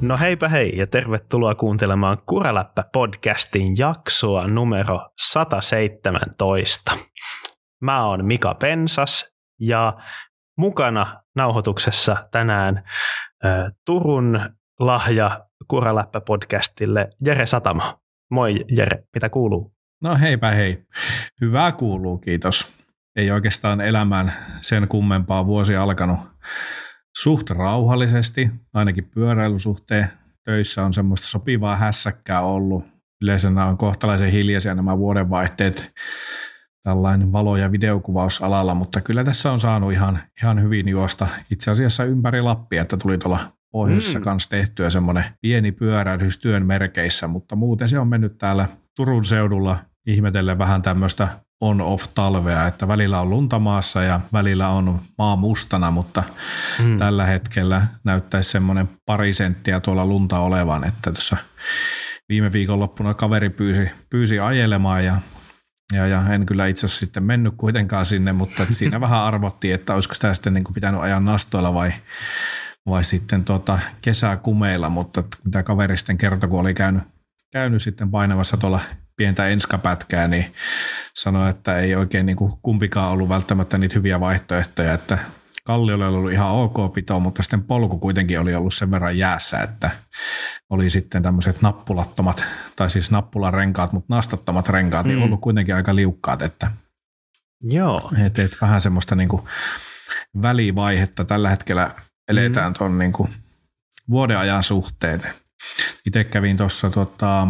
No heipä hei ja tervetuloa kuuntelemaan Kuraläppä-podcastin jaksoa numero 117. Mä oon Mika Pensas ja mukana nauhoituksessa tänään Turun lahja Kuraläppä-podcastille Jere Satama. Moi Jere, mitä kuuluu? No heipä hei. Hyvää kuuluu, kiitos. Ei oikeastaan elämään sen kummempaa vuosi alkanut suht rauhallisesti, ainakin pyöräilysuhteen töissä on semmoista sopivaa hässäkkää ollut. Yleensä nämä on kohtalaisen hiljaisia nämä vuodenvaihteet tällainen valo- ja videokuvausalalla, mutta kyllä tässä on saanut ihan, ihan hyvin juosta itse asiassa ympäri Lappia, että tuli tuolla pohjoisessa mm. kanssa tehtyä semmoinen pieni pyörähdys työn merkeissä, mutta muuten se on mennyt täällä Turun seudulla ihmetellen vähän tämmöistä on-off-talvea, että välillä on lunta maassa ja välillä on maa mustana, mutta mm. tällä hetkellä näyttäisi semmoinen pari senttiä tuolla lunta olevan, että tuossa viime viikonloppuna kaveri pyysi, pyysi ajelemaan ja ja, ja en kyllä itse asiassa sitten mennyt kuitenkaan sinne, mutta siinä vähän arvottiin, että olisiko sitä sitten niin kuin pitänyt ajaa nastoilla vai, vai sitten tota kesäkumeilla, mutta mitä kaveri sitten kertoi, kun oli käynyt, käynyt sitten painavassa tuolla pientä enskapätkää, niin sanoi, että ei oikein niin kuin kumpikaan ollut välttämättä niitä hyviä vaihtoehtoja, että Kalliolla oli ollut ihan ok pito, mutta sitten polku kuitenkin oli ollut sen verran jäässä, että oli sitten tämmöiset nappulattomat, tai siis nappularenkaat, mutta nastattomat renkaat, niin mm. niin ollut kuitenkin aika liukkaat, että Joo. Et, et vähän semmoista niin kuin välivaihetta tällä hetkellä eletään mm. tuon niin kuin vuoden ajan suhteen. Itse kävin tuossa tota,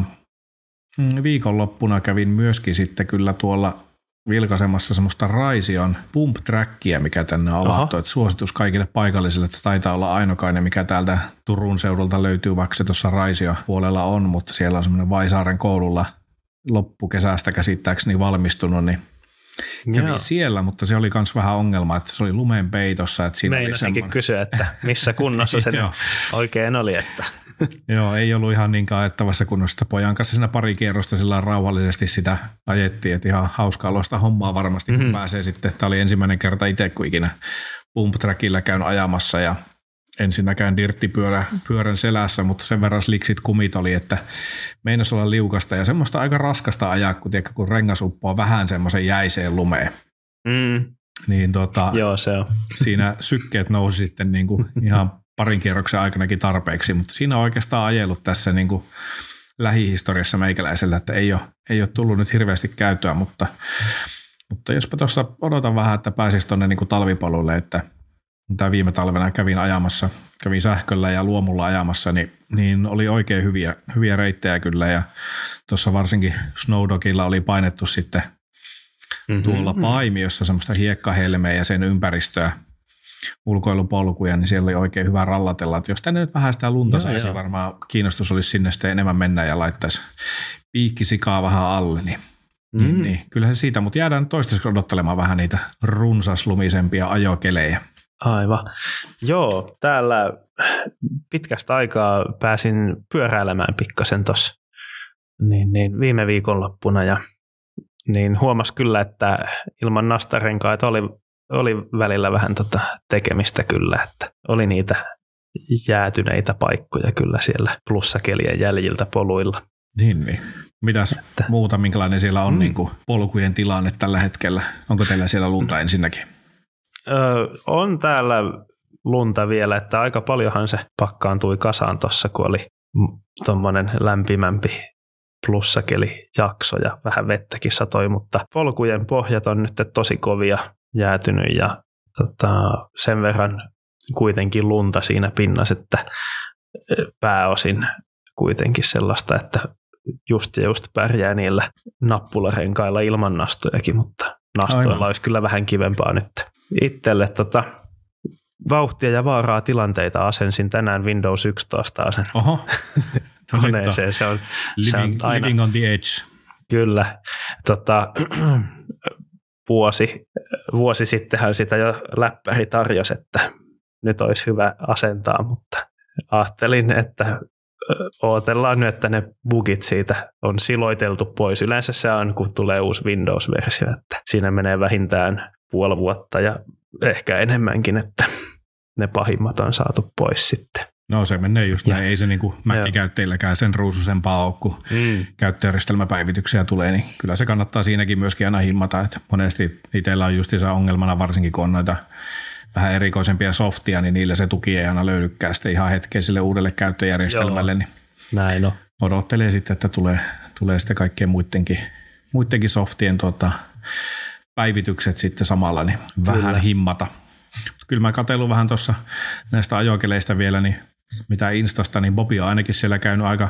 viikonloppuna kävin myöskin sitten kyllä tuolla vilkaisemassa semmoista Raision pump trackia, mikä tänne on avattu. Että suositus kaikille paikallisille, että taitaa olla ainokainen, mikä täältä Turun seudulta löytyy, vaikka se tuossa Raisio puolella on, mutta siellä on semmoinen Vaisaaren koululla loppukesästä käsittääkseni valmistunut, niin kävin Joo. siellä, mutta se oli myös vähän ongelma, että se oli lumen peitossa. Että siinä oli semmoinen... kysyä, että missä kunnossa se oikein oli. Että. Joo, ei ollut ihan niin ajettavassa kunnossa. Pojan kanssa siinä pari kierrosta sillä rauhallisesti sitä ajettiin, että ihan hauskaa aloista hommaa varmasti, kun mm-hmm. pääsee sitten. Tämä oli ensimmäinen kerta itse, kun ikinä pump trackillä käyn ajamassa ja ensinnäkään dirttipyörä pyörän selässä, mutta sen verran sliksit kumit oli, että meinas olla liukasta ja semmoista aika raskasta ajaa, kun, tiedä, kun rengas uppoo vähän semmoisen jäiseen lumeen. Mm. Niin tota, Joo, se on. siinä sykkeet nousi sitten niin kuin ihan parin kierroksen aikanakin tarpeeksi, mutta siinä on oikeastaan ajellut tässä niin kuin lähihistoriassa meikäläisellä, että ei ole, ei ole tullut nyt hirveästi käyttöä, mutta, mutta jospa tuossa odotan vähän, että pääsisi tuonne niin talvipolulle, että mitä viime talvena kävin ajamassa, kävin sähköllä ja luomulla ajamassa, niin, niin oli oikein hyviä, hyviä reittejä kyllä ja tuossa varsinkin Snowdogilla oli painettu sitten mm-hmm. tuolla Paimiossa semmoista hiekkahelmeä ja sen ympäristöä ulkoilupolkuja, niin siellä oli oikein hyvä rallatella. Että jos tänne nyt vähän sitä lunta saisi, joo. varmaan kiinnostus olisi sinne sitten enemmän mennä ja laittaisi piikkisikaa vähän alle, niin mm. niin, niin, kyllä se siitä, mutta jäädään toistaiseksi odottelemaan vähän niitä runsaslumisempia ajokelejä. Aivan. Joo, täällä pitkästä aikaa pääsin pyöräilemään pikkasen tuossa niin, niin, viime viikonloppuna ja niin huomas kyllä, että ilman nastarenkaita oli oli välillä vähän tota tekemistä kyllä, että oli niitä jäätyneitä paikkoja kyllä siellä plussakelien jäljiltä poluilla. Niin, niin. Mitäs että, muuta, minkälainen siellä on mm. niin kuin polkujen tilanne tällä hetkellä? Onko teillä siellä lunta ensinnäkin? Öö, on täällä lunta vielä, että aika paljonhan se pakkaantui kasaan tuossa, kun oli tuommoinen lämpimämpi plussakeli jakso ja vähän vettäkin satoi, mutta polkujen pohjat on nyt tosi kovia jäätynyt ja tota, sen verran kuitenkin lunta siinä pinnassa, että pääosin kuitenkin sellaista, että just ja just pärjää niillä nappularenkailla ilman nastojakin, mutta nastoilla Aivan. olisi kyllä vähän kivempaa nyt. Itselle tota, vauhtia ja vaaraa tilanteita asensin tänään Windows 11 asen. Oho. Koneeseen. Se on, living, se on aina, living on the edge. Kyllä. Tota, vuosi, vuosi sittenhän sitä jo läppäri tarjosi, että nyt olisi hyvä asentaa, mutta ajattelin, että odotellaan nyt, että ne bugit siitä on siloiteltu pois. Yleensä se on, kun tulee uusi Windows-versio, että siinä menee vähintään puoli vuotta ja ehkä enemmänkin, että ne pahimmat on saatu pois sitten. No se menee just näin, ei se niinku Mac-käyttäjilläkään sen ruususempaa ole, kun mm. käyttäjärjestelmäpäivityksiä tulee, niin kyllä se kannattaa siinäkin myöskin aina himmata, että monesti itsellä on justiinsa ongelmana, varsinkin kun on noita vähän erikoisempia softia, niin niillä se tuki ei aina löydykään sitten ihan hetken sille uudelle käyttöjärjestelmälle, Joo. niin Näin on. odottelee sitten, että tulee, tulee sitten kaikkien muidenkin, muidenkin softien tuota, päivitykset sitten samalla, niin Kyllä. vähän himmata. Kyllä mä katsellut vähän tuossa näistä ajokeleistä vielä, niin mitä Instasta, niin Bobi on ainakin siellä käynyt aika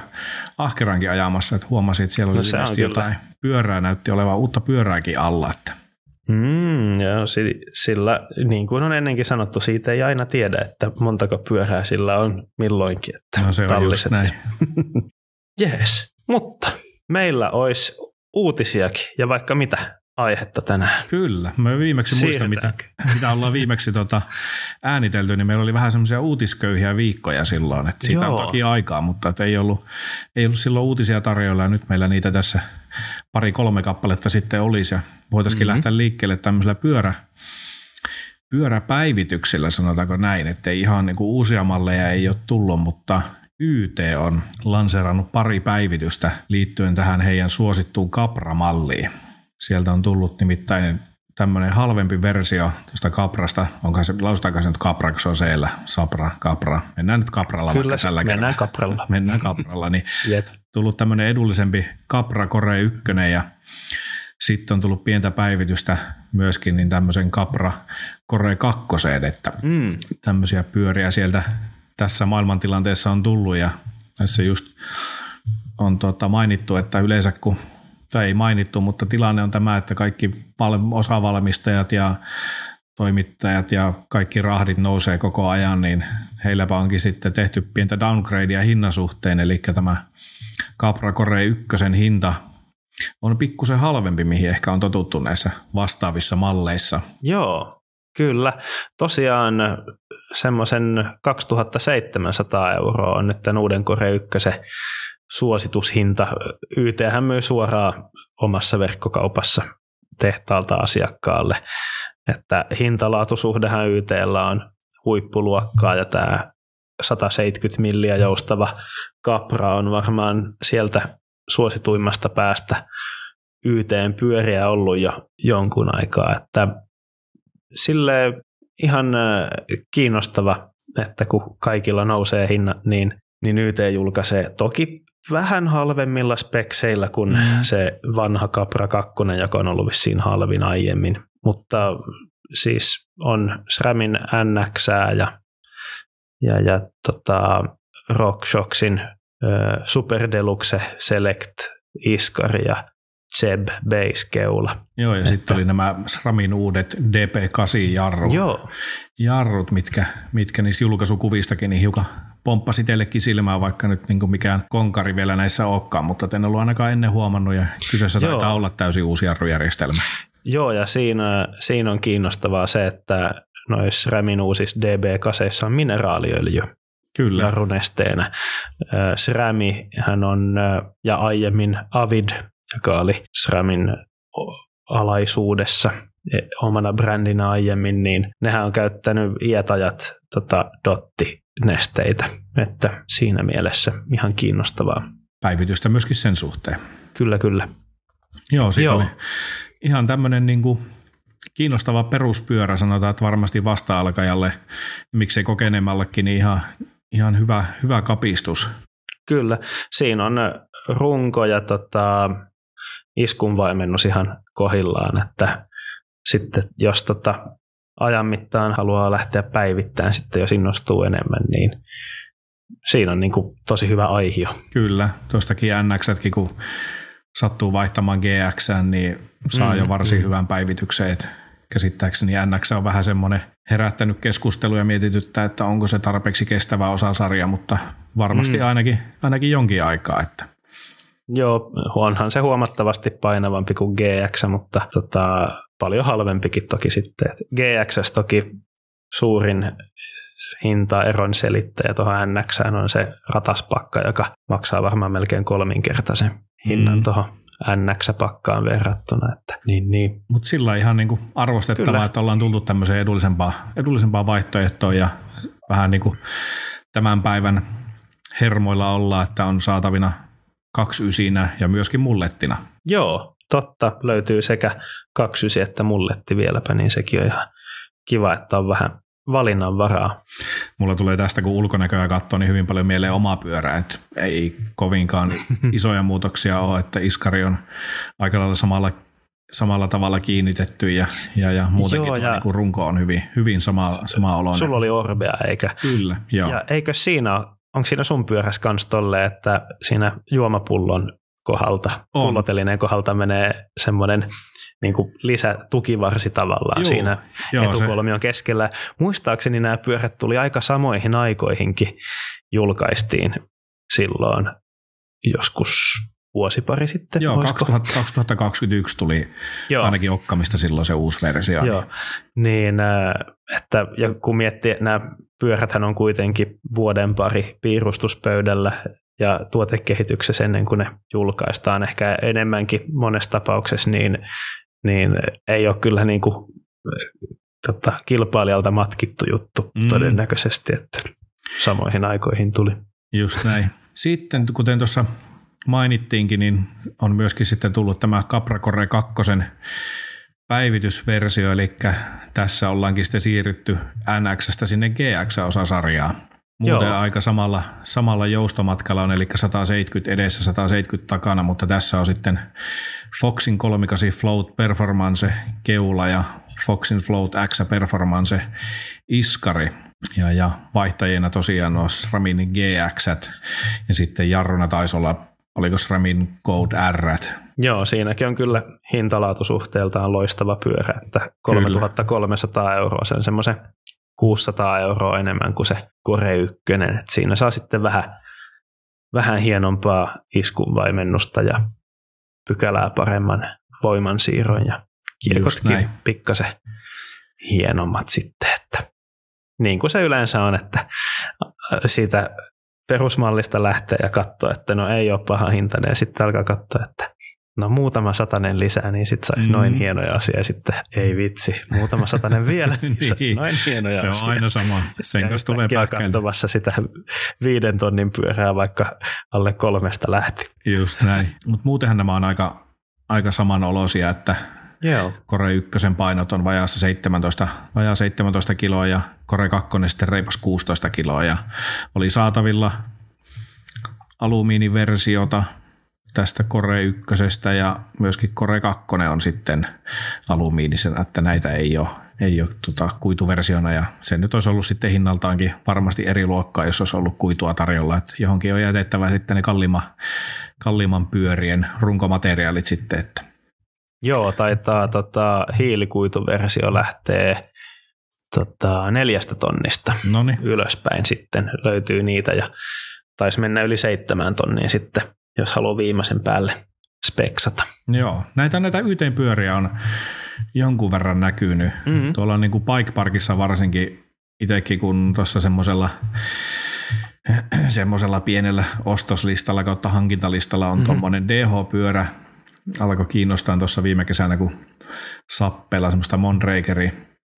ahkerankin ajamassa, että huomasi, että siellä oli no, jotain pyörää, näytti olevan uutta pyörääkin alla. Että. Mm, ja sillä, niin kuin on ennenkin sanottu, siitä ei aina tiedä, että montako pyörää sillä on milloinkin. Että no se on just näin. Jees, mutta meillä olisi uutisiakin ja vaikka mitä aihetta tänään. Kyllä. Mä viimeksi muistan, mitä, mitä ollaan viimeksi tota äänitelty, niin meillä oli vähän semmoisia uutisköyhiä viikkoja silloin. Että siitä Joo. on toki aikaa, mutta ei, ollut, ei ollut silloin uutisia tarjolla ja nyt meillä niitä tässä pari-kolme kappaletta sitten olisi. Ja voitaisiin mm-hmm. lähteä liikkeelle tämmöisellä pyörä, pyöräpäivityksillä, sanotaanko näin, että ihan niin kuin uusia malleja ei ole tullut, mutta YT on lanseerannut pari päivitystä liittyen tähän heidän suosittuun Capra-malliin. Sieltä on tullut nimittäin tämmöinen halvempi versio tuosta Caprasta. Onko se, lausutaanko se nyt Capra, kun se on siellä? Sapra, Capra. Mennään nyt Capralla Kyllä, tällä mennään kertaa. Capralla. mennään Capralla. Niin Jep. tullut tämmöinen edullisempi Capra Core 1 ja sitten on tullut pientä päivitystä myöskin niin tämmöisen Capra Core 2, että mm. tämmöisiä pyöriä sieltä tässä maailmantilanteessa on tullut ja tässä just on tota mainittu, että yleensä kun tai ei mainittu, mutta tilanne on tämä, että kaikki osavalmistajat ja toimittajat ja kaikki rahdit nousee koko ajan, niin heilläpä onkin sitten tehty pientä downgradea hinnan suhteen, eli tämä Capra Core 1 hinta on pikkusen halvempi, mihin ehkä on totuttu näissä vastaavissa malleissa. Joo, kyllä. Tosiaan semmoisen 2700 euroa on nyt tämän uuden Core 1 suositushinta. YThän myy suoraan omassa verkkokaupassa tehtaalta asiakkaalle. Että hintalaatusuhdehan YTllä on huippuluokkaa ja tämä 170 milliä joustava Capra on varmaan sieltä suosituimmasta päästä YTn pyöriä ollut jo jonkun aikaa, että sille ihan kiinnostava, että kun kaikilla nousee hinnat, niin, niin YT julkaisee toki vähän halvemmilla spekseillä kuin mm. se vanha Capra 2, joka on ollut vissiin halvin aiemmin. Mutta siis on SRAMin NX ja, ja, ja tota, RockShoxin äh, Super Deluxe Select Iskari ja Zeb Base-keula. Joo, ja sitten oli nämä SRAMin uudet DP8-jarrut, Joo. jarrut, mitkä, mitkä niistä julkaisukuvistakin niin hiukan pomppasi teillekin silmään, vaikka nyt niin mikään konkari vielä näissä olekaan, mutta en ollut ainakaan ennen huomannut, ja kyseessä Joo. taitaa olla täysin uusi jarrujärjestelmä. Joo, ja siinä, siinä on kiinnostavaa se, että noissa SRAMin uusissa DB-kaseissa on mineraaliöljy. Kyllä. jarrunesteenä. SRAMi hän on, ja aiemmin Avid joka oli SRAMin alaisuudessa e, omana brändinä aiemmin, niin nehän on käyttänyt ietajat tota, dotti-nesteitä, että siinä mielessä ihan kiinnostavaa. Päivitystä myöskin sen suhteen. Kyllä, kyllä. Joo, siitä Joo. oli ihan tämmöinen niin kuin kiinnostava peruspyörä, sanotaan, että varmasti vasta-alkajalle, miksei kokeneemmallekin, niin ihan, ihan hyvä, hyvä kapistus. Kyllä, siinä on runko ja tota, iskunvaimennus ihan kohillaan, että sitten jos tota ajan mittaan haluaa lähteä päivittämään sitten, jos innostuu enemmän, niin siinä on niin kuin tosi hyvä aihio. Kyllä, tuostakin NX, kun sattuu vaihtamaan GX, niin saa mm, jo varsin mm. hyvän päivityksen, että käsittääkseni NX on vähän semmoinen herättänyt keskustelua ja mietityttää, että onko se tarpeeksi kestävä osasarja, mutta varmasti mm. ainakin, ainakin jonkin aikaa. Että. Joo, onhan se huomattavasti painavampi kuin GX, mutta tota, paljon halvempikin toki sitten. GX toki suurin hintaeron selittäjä tuohon NX on se rataspakka, joka maksaa varmaan melkein kolminkertaisen hinnan mm. tuohon NX-pakkaan verrattuna. Että, niin, niin. Mutta sillä ihan niinku arvostettavaa, Kyllä. että ollaan tultu tämmöiseen edullisempaan, edullisempaan vaihtoehtoon ja vähän niin kuin tämän päivän hermoilla olla, että on saatavina kaksi ysinä ja myöskin mullettina. Joo, totta. Löytyy sekä kaksi ysi että mulletti vieläpä, niin sekin on ihan kiva, että on vähän valinnan varaa. Mulla tulee tästä, kun ulkonäköä katsoo, niin hyvin paljon mieleen omaa pyörää, että ei kovinkaan isoja muutoksia ole, että Iskari on aika lailla samalla, samalla tavalla kiinnitetty ja, ja, ja muutenkin joo, ja niin runko on hyvin, hyvin sama, sama oloinen. Sulla oli Orbea, eikä? Kyllä, joo. Ja eikö siinä, onko siinä sun pyörässä kanssa tolle, että siinä juomapullon kohdalta, on. pullotelineen kohdalta menee semmoinen niin kuin lisätukivarsi tavallaan Joo, siinä joo, etukolmion se. keskellä. Muistaakseni nämä pyörät tuli aika samoihin aikoihinkin julkaistiin silloin joskus vuosi pari sitten. Joo, 2000, 2021 tuli Joo. ainakin Okkamista silloin se uusi versio. Joo, niin, äh, että, ja kun miettii, nämä pyöräthän on kuitenkin vuoden pari piirustuspöydällä ja tuotekehityksessä ennen kuin ne julkaistaan ehkä enemmänkin monessa tapauksessa, niin niin ei ole kyllä niin kuin, tota, kilpailijalta matkittu juttu mm. todennäköisesti, että samoihin aikoihin tuli. Just näin. Sitten kuten tuossa mainittiinkin, niin on myöskin sitten tullut tämä Capracore 2 päivitysversio, eli tässä ollaankin sitten siirrytty NXstä sinne GX-osasarjaan. Muuten Joo. aika samalla, samalla joustomatkalla on, eli 170 edessä, 170 takana, mutta tässä on sitten Foxin 38 Float Performance keula ja Foxin Float X Performance iskari. Ja, ja vaihtajina tosiaan on SRAMin GX ja sitten jarruna taisi olla, oliko SRAMin Code R. Joo, siinäkin on kyllä hintalaatusuhteeltaan loistava pyörä, että 3300 kyllä. euroa sen semmoisen 600 euroa enemmän kuin se Core 1. Et siinä saa sitten vähän, vähän hienompaa iskunvaimennusta ja pykälää paremman voimansiirron ja kiekotkin pikkasen hienommat sitten. Että niin kuin se yleensä on, että siitä perusmallista lähtee ja katsoo, että no ei ole paha hintainen ja sitten alkaa katsoa, että no muutama satanen lisää, niin sitten saisi mm. noin hienoja asia ja sitten ei vitsi, muutama satanen vielä, niin, niin. noin hienoja Se on aina sama, sen kanssa tulee katsomassa sitä viiden tonnin pyörää vaikka alle kolmesta lähti. Just näin, mutta muutenhan nämä on aika, aika samanolosia, että Joo. Kore 1 painot on vajaassa 17, vajaa 17 kiloa ja Kore 2 sitten reipas 16 kiloa ja oli saatavilla alumiiniversiota, tästä Kore 1 ja myöskin Kore 2 on sitten alumiinisen, että näitä ei ole, ei ole tota, kuituversiona ja se nyt olisi ollut sitten hinnaltaankin varmasti eri luokkaa, jos olisi ollut kuitua tarjolla, että johonkin on jätettävä sitten ne kallima, kalliimman pyörien runkomateriaalit sitten. Että. Joo, taitaa tota, hiilikuituversio lähtee tota, neljästä tonnista Noniin. ylöspäin sitten löytyy niitä ja taisi mennä yli seitsemään tonniin sitten jos haluaa viimeisen päälle speksata. Joo, näitä, näitä YT-pyöriä on jonkun verran näkynyt. Mm-hmm. Tuolla niin kuin Bike Parkissa varsinkin itsekin, kun tuossa semmoisella semmoisella pienellä ostoslistalla kautta hankintalistalla on mm-hmm. tuommoinen DH-pyörä, alkoi kiinnostaa tuossa viime kesänä, kun Sappella semmoista Mondrakeria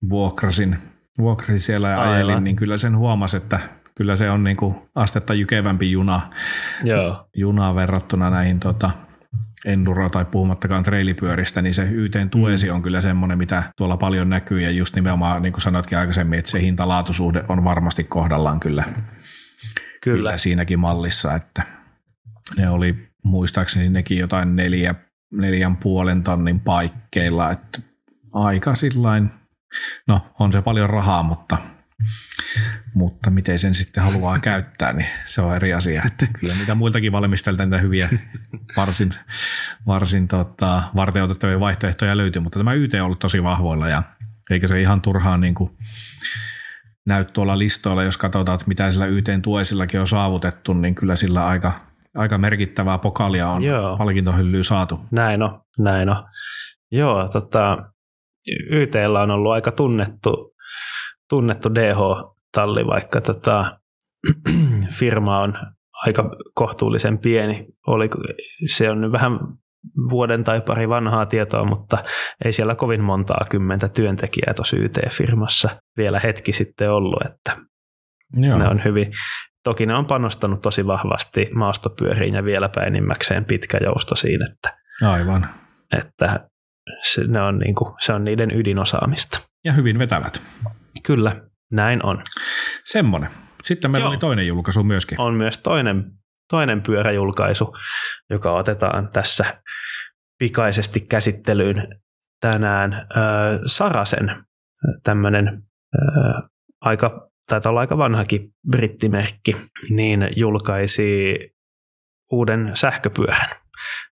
vuokrasin, vuokrasin siellä ja ajelin, niin kyllä sen huomasi, että kyllä se on niin kuin astetta jykevämpi juna, Joo. juna verrattuna näihin tota, enduro- tai puhumattakaan trailipyöristä, niin se YTn tuesi mm. on kyllä semmoinen, mitä tuolla paljon näkyy, ja just nimenomaan, niin kuin sanoitkin aikaisemmin, että se hintalaatusuhde on varmasti kohdallaan kyllä, kyllä. kyllä siinäkin mallissa, että ne oli muistaakseni nekin jotain neljä, neljän puolen tonnin paikkeilla, että aika sillain, no on se paljon rahaa, mutta mutta miten sen sitten haluaa käyttää, niin se on eri asia. Että kyllä niitä muiltakin valmistajilta niitä hyviä, varsin, varsin tota, varteutettavia vaihtoehtoja löytyy, mutta tämä YT on ollut tosi vahvoilla ja eikä se ihan turhaan niin kuin näy tuolla listoilla, jos katsotaan, että mitä sillä YTn tuesillakin on saavutettu, niin kyllä sillä aika, aika merkittävää pokalia on Joo. palkintohyllyä saatu. Näin on, näin on. Joo, tota, YTllä on ollut aika tunnettu tunnettu DH-talli, vaikka tota, firma on aika kohtuullisen pieni. Oli, se on vähän vuoden tai pari vanhaa tietoa, mutta ei siellä kovin montaa kymmentä työntekijää tuossa YT-firmassa vielä hetki sitten ollut, että Joo. Ne on hyvin. Toki ne on panostanut tosi vahvasti maastopyöriin ja vieläpä enimmäkseen pitkä jousto siinä, että, Aivan. että se, ne on niinku, se on niiden ydinosaamista. Ja hyvin vetävät. Kyllä, näin on. Semmonen. Sitten meillä Joo. oli toinen julkaisu myöskin. On myös toinen, toinen pyöräjulkaisu, joka otetaan tässä pikaisesti käsittelyyn tänään. Ö, Sarasen, tämmöinen aika, taitaa olla aika vanhakin brittimerkki, niin julkaisi uuden sähköpyörän,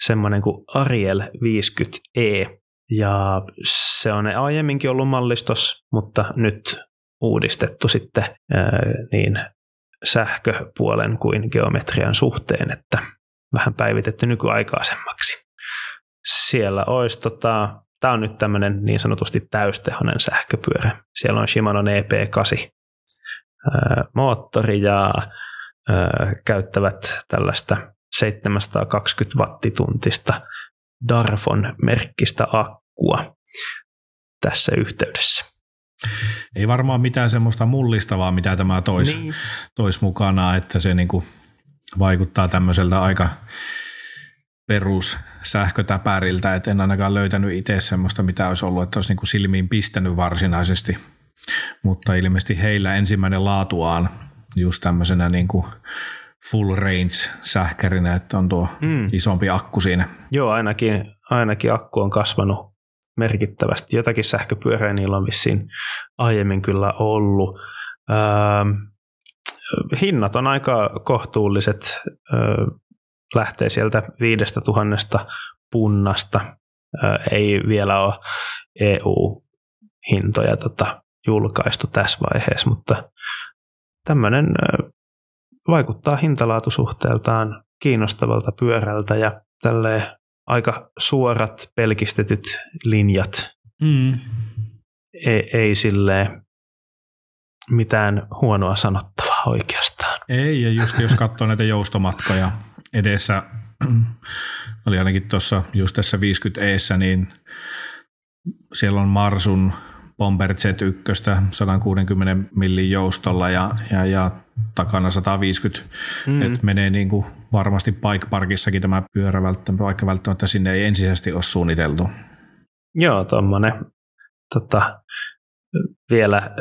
semmoinen kuin Ariel 50e. Ja se on aiemminkin ollut mallistos, mutta nyt uudistettu sitten niin sähköpuolen kuin geometrian suhteen, että vähän päivitetty nykyaikaisemmaksi. Siellä olisi, tota, tämä on nyt tämmöinen niin sanotusti täystehonen sähköpyörä. Siellä on Shimano EP8 ää, moottori ja käyttävät tällaista 720 wattituntista Darfon merkkistä akkua tässä yhteydessä. Ei varmaan mitään semmoista mullistavaa, mitä tämä tois, Niin. tois mukana, että se niinku vaikuttaa tämmöiseltä aika perus sähkötäpäriltä, että en ainakaan löytänyt itse semmoista, mitä olisi ollut, että olisi niinku silmiin pistänyt varsinaisesti. Mutta ilmeisesti heillä ensimmäinen laatuaan just tämmöisenä niinku full range sähkärinä, että on tuo Mm. isompi akku siinä. Joo, ainakin, ainakin akku on kasvanut merkittävästi. Jotakin sähköpyörää niillä on vissiin aiemmin kyllä ollut. Ähm, hinnat on aika kohtuulliset. Äh, lähtee sieltä viidestä tuhannesta punnasta. Äh, ei vielä ole EU-hintoja tota, julkaistu tässä vaiheessa, mutta tämmöinen äh, vaikuttaa hintalaatusuhteeltaan kiinnostavalta pyörältä ja tälleen aika suorat pelkistetyt linjat. Mm. Ei, ei silleen mitään huonoa sanottavaa oikeastaan. Ei, ja just jos katsoo näitä joustomatkoja edessä, oli ainakin tuossa just tässä 50 eessä, niin siellä on Marsun Bomber Z1 160 millin joustolla ja, ja, ja takana 150, Mm. että menee niin kuin varmasti bike parkissakin tämä pyörä, välttämättä, vaikka välttämättä sinne ei ensisijaisesti ole suunniteltu. Joo, tuommoinen tota, vielä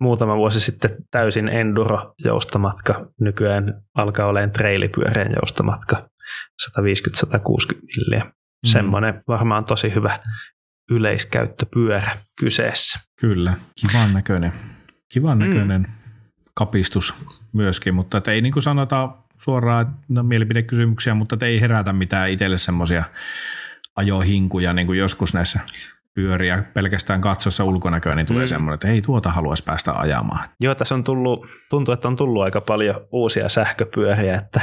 muutama vuosi sitten täysin enduro-joustomatka. Nykyään alkaa olemaan trailipyörien joustomatka 150-160 milliä. Mm. Semmoinen varmaan tosi hyvä yleiskäyttöpyörä kyseessä. Kyllä, kivan näköinen. Kivan Mm. näköinen kapistus myöskin, mutta että ei niin kuin sanota suoraan no, mielipidekysymyksiä, mutta ei herätä mitään itselle semmoisia ajohinkuja, niin kuin joskus näissä pyöriä pelkästään katsossa ulkonäköä, niin tulee Mm. mm. semmoinen, että ei tuota haluaisi päästä ajamaan. Joo, tässä on tullut, tuntuu, että on tullut aika paljon uusia sähköpyöriä, että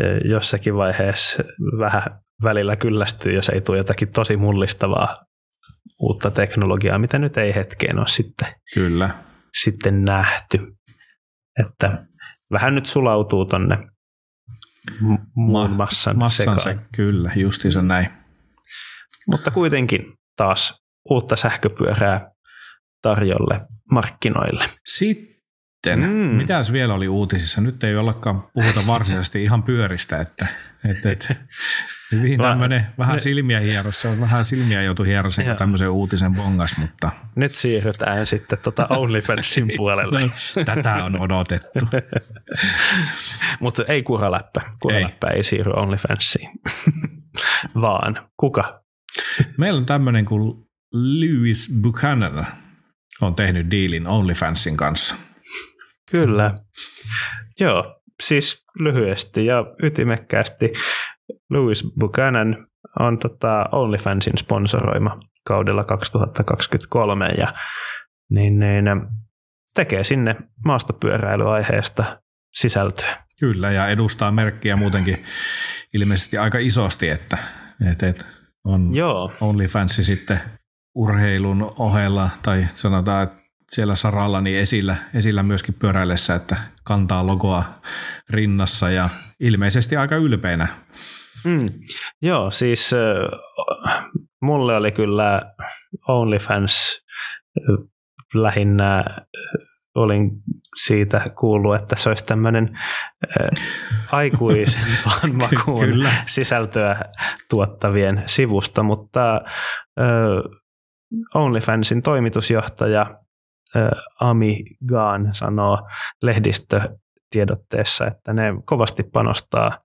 eh, jossakin vaiheessa vähän välillä kyllästyy, jos ei tule jotakin tosi mullistavaa uutta teknologiaa, mitä nyt ei hetkeen ole sitten, Kyllä. sitten nähty. Että vähän nyt sulautuu tonne muun Ma- massan, sekaan. kyllä, justiinsa näin. Mutta kuitenkin taas uutta sähköpyörää tarjolle markkinoille. Sitten, mm. mitäs vielä oli uutisissa? Nyt ei ollakaan puhuta varsinaisesti ihan pyöristä, että, että, että hyvin Va- tämmöinen vähän ne- silmiä hieros, se on vähän silmiä joutu hierosen, Joo. kun tämmöisen uutisen bongas, mutta Nyt siirrytään sitten tuota OnlyFansin puolelle. tätä on odotettu. Mutta ei kuraläppä. Kuraläppä ei, ei siirry OnlyFansiin. Vaan kuka? Meillä on tämmöinen kuin Lewis Buchanan on tehnyt diilin OnlyFansin kanssa. Kyllä. Joo, siis lyhyesti ja ytimekkäästi Louis Buchanan on tota OnlyFansin sponsoroima kaudella 2023 ja niin, niin, tekee sinne maastopyöräilyaiheesta sisältöä. Kyllä, ja edustaa merkkiä muutenkin ilmeisesti aika isosti, että, että, että on Joo, OnlyFans sitten urheilun ohella, tai sanotaan, että siellä saralla niin esillä, esillä myöskin pyöräillessä, että kantaa logoa rinnassa ja ilmeisesti aika ylpeänä. Mm. Joo, siis äh, mulle oli kyllä OnlyFans äh, lähinnä äh, olin siitä kuullut, että se olisi tämmöinen äh, aikuisempaan makuun Kyllä. sisältöä tuottavien sivusta, mutta äh, OnlyFansin toimitusjohtaja äh, Ami Gaan sanoo lehdistötiedotteessa, että ne kovasti panostaa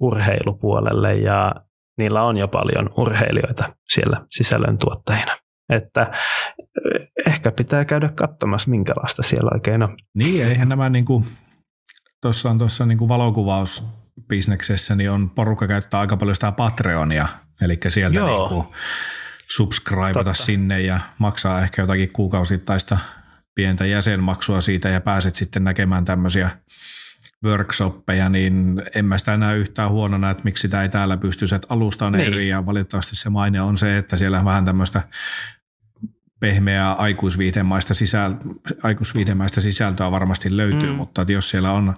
urheilupuolelle ja niillä on jo paljon urheilijoita siellä sisällön tuottajina. Että ehkä pitää käydä katsomassa, minkälaista siellä oikein on. Niin, eihän nämä niinku, tuossa on tuossa niinku valokuvausbisneksessä, niin on porukka käyttää aika paljon sitä Patreonia, eli sieltä Joo. niinku subscribeata Totta. sinne ja maksaa ehkä jotakin kuukausittaista pientä jäsenmaksua siitä ja pääset sitten näkemään tämmöisiä workshoppeja, niin en mä sitä näe yhtään huonona, että miksi sitä ei täällä pysty, että alusta on Niin. eri ja valitettavasti se maine on se, että siellä vähän tämmöistä pehmeää aikuisviihdemaista, sisäl, aikuisviihdemaista sisältöä varmasti löytyy, Mm. mutta että jos siellä on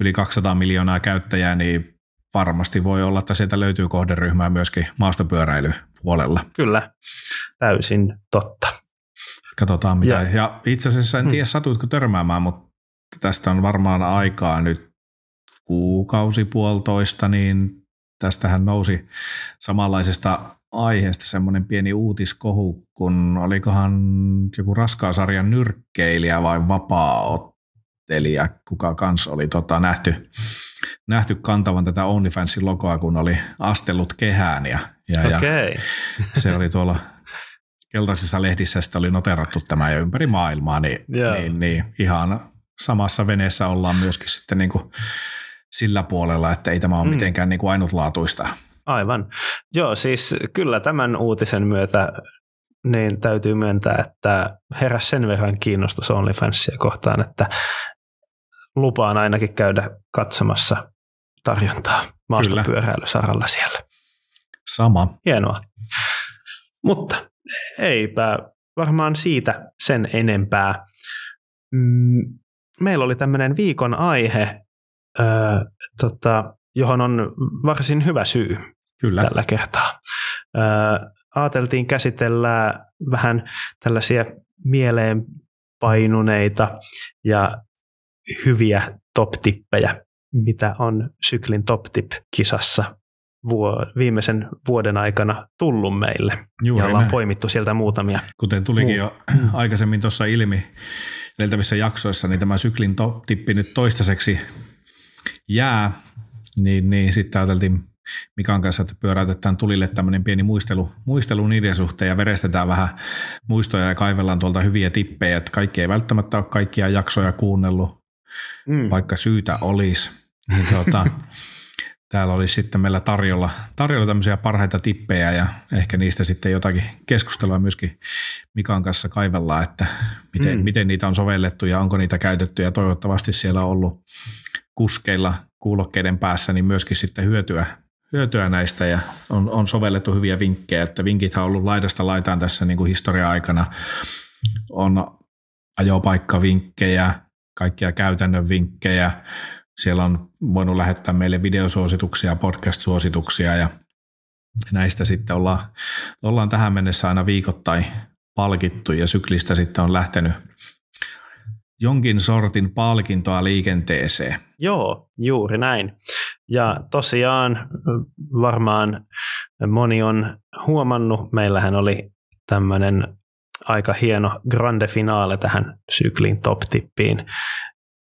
yli 200 miljoonaa käyttäjää, niin varmasti voi olla, että sieltä löytyy kohderyhmää myöskin maastopyöräilypuolella. Kyllä, täysin totta. Katsotaan mitä. Ja- Ja, itse asiassa en tiedä satuitko törmäämään, mutta tästä on varmaan aikaa nyt kuukausi puolitoista, niin tästähän nousi samanlaisesta aiheesta semmoinen pieni uutiskohu, kun olikohan joku raskaasarjan nyrkkeilijä vai vapaaottelija, kuka kans oli tota nähty, nähty kantavan tätä OnlyFansin logoa, kun oli astellut kehään ja, ja, ja okay. se oli tuolla keltaisissa lehdissä, sitä oli noterattu tämä jo ympäri maailmaa, niin, Joo. niin, niin ihan samassa veneessä ollaan myöskin sitten niin kuin sillä puolella, että ei tämä ole Mm. mm. mitenkään niin kuin ainutlaatuista. aivan. Joo, siis kyllä tämän uutisen myötä niin täytyy myöntää, että heräs sen verran kiinnostus OnlyFansia kohtaan, että lupaan ainakin käydä katsomassa tarjontaa maastopyöräilysaralla siellä. Sama. Hienoa. Mutta eipä varmaan siitä sen enempää. Meillä oli tämmöinen viikon aihe, öö, tota, johon on varsin hyvä syy Kyllä. tällä kertaa. Öö, ajateltiin käsitellä vähän tällaisia mieleen painuneita ja hyviä top-tippejä, mitä on syklin top-tip-kisassa vuo, viimeisen vuoden aikana tullut meille. Juuri ja ollaan näin. poimittu sieltä muutamia. Kuten tulikin Muu. jo aikaisemmin tuossa ilmi edeltävissä jaksoissa, niin tämä syklin top-tippi nyt toistaiseksi jää, niin, niin sitten ajateltiin Mikan kanssa, että pyöräytetään tulille tämmöinen pieni muistelu, muistelu niiden suhteen ja verestetään vähän muistoja ja kaivellaan tuolta hyviä tippejä, että kaikki ei välttämättä ole kaikkia jaksoja kuunnellut, Mm. vaikka syytä olisi. Niin tuota, täällä olisi sitten meillä tarjolla, tarjolla tämmöisiä parhaita tippejä ja ehkä niistä sitten jotakin keskustelua myöskin Mikan kanssa kaivellaan, että miten, Mm. miten niitä on sovellettu ja onko niitä käytetty ja toivottavasti siellä on ollut kuskeilla kuulokkeiden päässä niin myöskin sitten hyötyä, hyötyä näistä ja on, on sovellettu hyviä vinkkejä, että vinkithän on ollut laidasta laitaan tässä niin kuin historia-aikana. On ajopaikkavinkkejä, kaikkia käytännön vinkkejä. Siellä on voinut lähettää meille videosuosituksia, podcast-suosituksia ja näistä sitten ollaan, ollaan tähän mennessä aina viikoittain palkittu ja syklistä sitten on lähtenyt jonkin sortin palkintoa liikenteeseen. Joo, juuri näin. Ja tosiaan varmaan moni on huomannut, meillähän oli tämmöinen aika hieno grande finale tähän syklin top-tippiin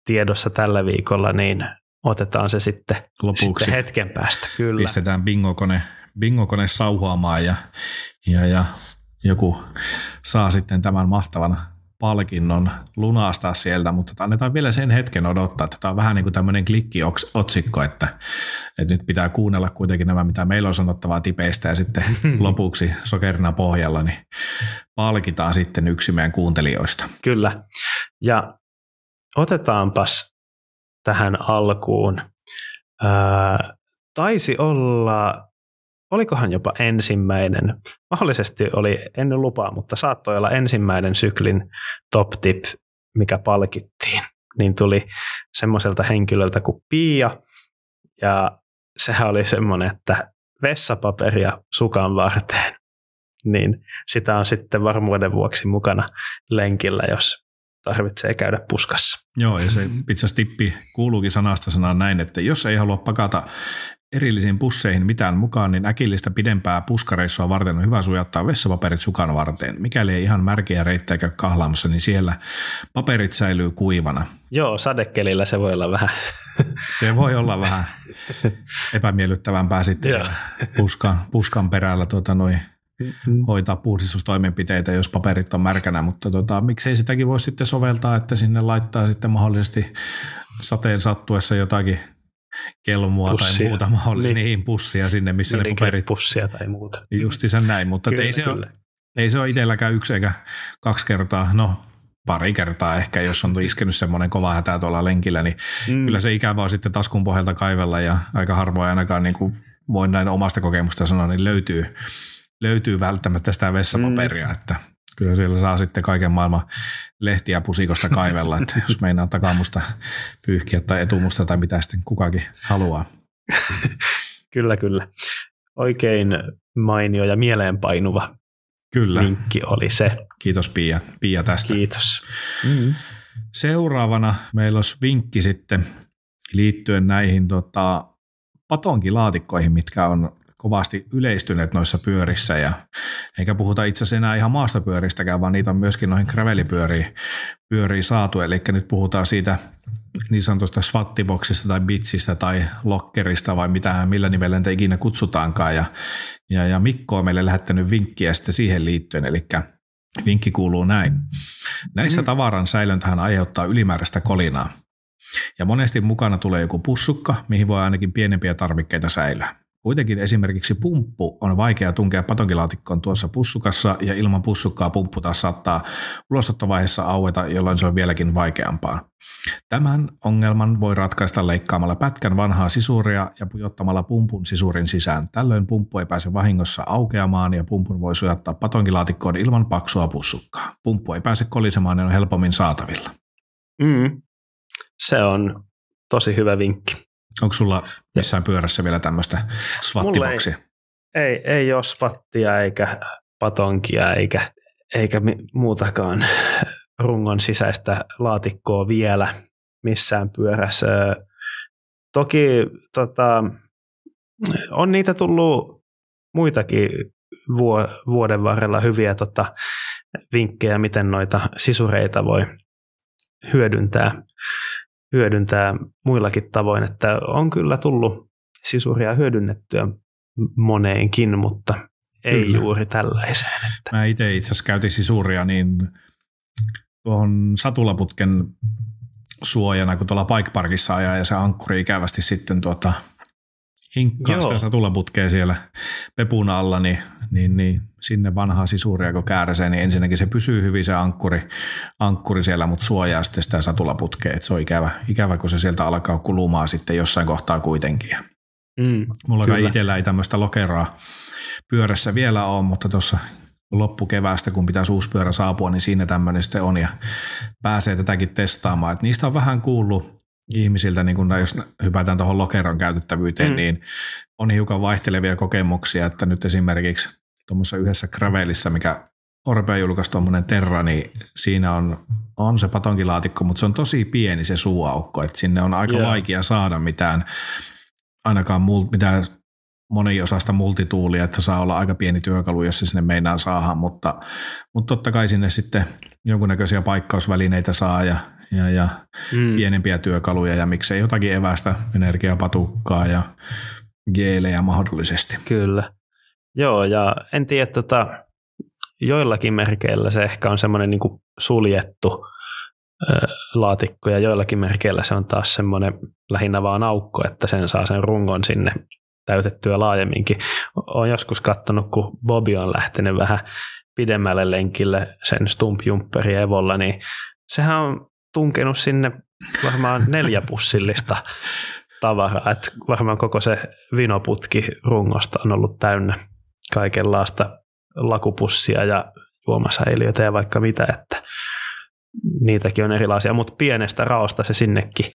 tiedossa tällä viikolla, niin otetaan se sitten, Lopuksi sitten hetken päästä. Kyllä. pistetään bingokone, bingokone sauhuamaan ja, ja, ja joku saa sitten tämän mahtavan palkinnon lunastaa sieltä, mutta annetaan vielä sen hetken odottaa, että tämä on vähän niin kuin tämmöinen klikkiotsikko, että, että nyt pitää kuunnella kuitenkin nämä, mitä meillä on sanottavaa tipeistä ja sitten lopuksi sokerina pohjalla, niin palkitaan sitten yksi meidän kuuntelijoista. Kyllä. Ja otetaanpas tähän alkuun. Ää, taisi olla, olikohan jopa ensimmäinen, mahdollisesti oli ennen lupaa, mutta saattoi olla ensimmäinen syklin top tip, mikä palkittiin. Niin tuli semmoiselta henkilöltä kuin Pia, ja sehän oli semmoinen, että vessapaperia sukan varteen. Niin sitä on sitten varmuuden vuoksi mukana lenkillä, jos tarvitsee käydä puskassa. Joo, ja se pizzastippi kuuluukin sanasta sanaan näin, että jos ei halua pakata erillisiin pusseihin mitään mukaan, niin äkillistä pidempää puskareissua varten on hyvä sujattaa vessapaperit sukan varteen. Mikäli ei ihan märkiä reittejä käy kahlaamassa, niin siellä paperit säilyy kuivana. Joo, sadekelillä se voi olla vähän. Se voi olla vähän epämiellyttävämpää sitten puskan, puskan perällä tuota, noin hoitaa puhdistustoimenpiteitä, jos paperit on märkänä, mutta tota, miksei sitäkin voi sitten soveltaa, että sinne laittaa sitten mahdollisesti sateen sattuessa jotakin kelmua pussia. tai muuta mahdollista, niin. niin pussia sinne, missä niin, ne paperit... pussia tai muuta. Justi sen näin, mutta kyllä, ei, se ole, ei se ole itselläkään yksi eikä kaksi kertaa, no pari kertaa ehkä, jos on iskenyt semmoinen kova hätä tuolla lenkillä, niin mm. kyllä se ikävä on sitten taskun pohjalta kaivella ja aika harvoin ainakaan niin kuin voin näin omasta kokemusta sanoa, niin löytyy, löytyy välttämättä sitä vessapaperia, mm. että kyllä siellä saa sitten kaiken maailman lehtiä pusikosta kaivella, että jos meinaa takaamusta pyyhkiä tai etumusta tai mitä sitten kukakin haluaa. kyllä, kyllä. Oikein mainio ja mieleenpainuva kyllä. vinkki oli se. Kiitos Pia, Pia tästä. Kiitos. Mm-hmm. Seuraavana meillä olisi vinkki sitten liittyen näihin tota, patonkilaatikkoihin, mitkä on kovasti yleistyneet noissa pyörissä ja eikä puhuta itse asiassa enää ihan maastopyöristäkään, vaan niitä on myöskin noihin gravelipyöriin pyöriin saatu. Eli nyt puhutaan siitä niin sanotusta swattiboksista tai bitsistä tai lokkerista vai mitä, millä nimellä niitä ikinä kutsutaankaan. Ja, ja, ja Mikko on meille lähettänyt vinkkiä sitten siihen liittyen, eli vinkki kuuluu näin. Näissä mm. tavaran säilöntähän aiheuttaa ylimääräistä kolinaa. Ja monesti mukana tulee joku pussukka, mihin voi ainakin pienempiä tarvikkeita säilyä. Kuitenkin esimerkiksi pumppu on vaikea tunkea patonkilaatikkoon tuossa pussukassa ja ilman pussukkaa pumppu taas saattaa ulosottovaiheessa aueta, jolloin se on vieläkin vaikeampaa. Tämän ongelman voi ratkaista leikkaamalla pätkän vanhaa sisuria ja pujottamalla pumpun sisurin sisään. Tällöin pumppu ei pääse vahingossa aukeamaan ja pumpun voi sujattaa patonkilaatikkoon ilman paksua pussukkaa. Pumppu ei pääse kolisemaan ja on helpommin saatavilla. Mm. Se on tosi hyvä vinkki. Onko sulla missään pyörässä vielä tämmöistä svattiboksia? Ei, ei, ei ole svattia eikä patonkia eikä, eikä muutakaan rungon sisäistä laatikkoa vielä missään pyörässä. Toki tota, on niitä tullut muitakin vuoden varrella hyviä tota, vinkkejä, miten noita sisureita voi hyödyntää hyödyntää muillakin tavoin, että on kyllä tullut sisuria hyödynnettyä moneenkin, mutta ei kyllä. juuri tällaiseen. Että. Mä itse itse asiassa käytin sisuria niin tuohon satulaputken suojana, kun tuolla Pike Parkissa ajaa ja se ankkuri ikävästi sitten tuota, hinkkaa sitä satulaputkea siellä pepun alla, niin, niin, niin sinne vanhaa sisuria kun kääräsee, niin ensinnäkin se pysyy hyvin se ankkuri, ankkuri siellä, mutta suojaa sitten sitä satulaputkea. Et se on ikävä, ikävä, kun se sieltä alkaa kulumaan sitten jossain kohtaa kuitenkin. Mm, Mulla itsellä ei tämmöistä lokeraa pyörässä vielä ole, mutta tuossa loppukeväästä, kun pitää uusi pyörä saapua, niin siinä tämmöinen sitten on ja pääsee tätäkin testaamaan. Et niistä on vähän kuullut ihmisiltä, niin kun jos hypätään tuohon lokeron käytettävyyteen, mm. niin on hiukan vaihtelevia kokemuksia, että nyt esimerkiksi tuommoisessa yhdessä Gravelissä, mikä Orpea julkaisi tuommoinen Terra, niin siinä on, on se patonkilaatikko, mutta se on tosi pieni se suuaukko, että sinne on aika yeah. vaikea saada mitään, ainakaan mul, mitään moniosasta multituulia, että saa olla aika pieni työkalu, jos se sinne meinaa saada, mutta, mutta totta kai sinne sitten jonkunnäköisiä paikkausvälineitä saa ja, ja, ja mm. pienempiä työkaluja ja miksei jotakin evästä, energiapatukkaa ja geelejä mahdollisesti. Kyllä. Joo, ja en tiedä, tota, joillakin merkeillä se ehkä on semmoinen niin suljettu laatikko ja joillakin merkeillä se on taas semmoinen lähinnä vaan aukko, että sen saa sen rungon sinne täytettyä laajemminkin. Olen joskus katsonut, kun Bobi on lähtenyt vähän pidemmälle lenkille sen Stump Jumperi Evolla, niin sehän on tunkenut sinne varmaan neljä pussillista tavaraa, että varmaan koko se vinoputki rungosta on ollut täynnä kaikenlaista lakupussia ja juomasäiliöitä ja vaikka mitä, että niitäkin on erilaisia, mutta pienestä raosta se sinnekin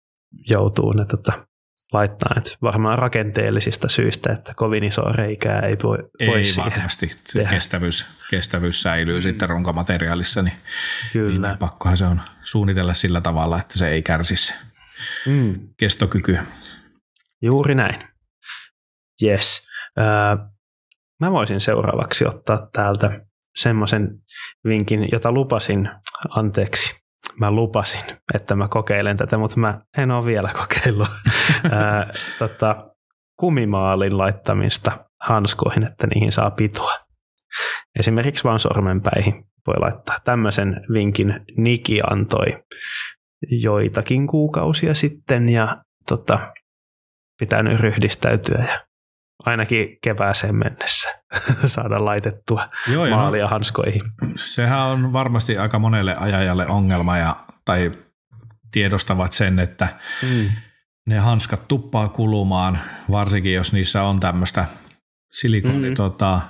joutuu ne tota, laittaa. Että varmaan rakenteellisista syistä, että kovin iso reikää ei voi, ei voi varmasti. Kestävyys, kestävyys säilyy mm. sitten runkomateriaalissa, niin, Kyllä. niin pakkohan se on suunnitella sillä tavalla, että se ei kärsisi mm. kestokyky. Juuri näin. Yes. Mä voisin seuraavaksi ottaa täältä semmoisen vinkin, jota lupasin, anteeksi, mä lupasin, että mä kokeilen tätä, mutta mä en ole vielä kokeillut ää, tota, kumimaalin laittamista hanskoihin, että niihin saa pitoa. Esimerkiksi vain sormenpäihin voi laittaa. Tämmöisen vinkin Niki antoi joitakin kuukausia sitten ja tota, pitää nyt ryhdistäytyä ja ainakin kevääseen mennessä saada laitettua Joo, maalia no, hanskoihin. Sehän on varmasti aika monelle ajajalle ongelma ja, tai tiedostavat sen, että mm. ne hanskat tuppaa kulumaan, varsinkin jos niissä on tämmöistä silikoni, mm. tota,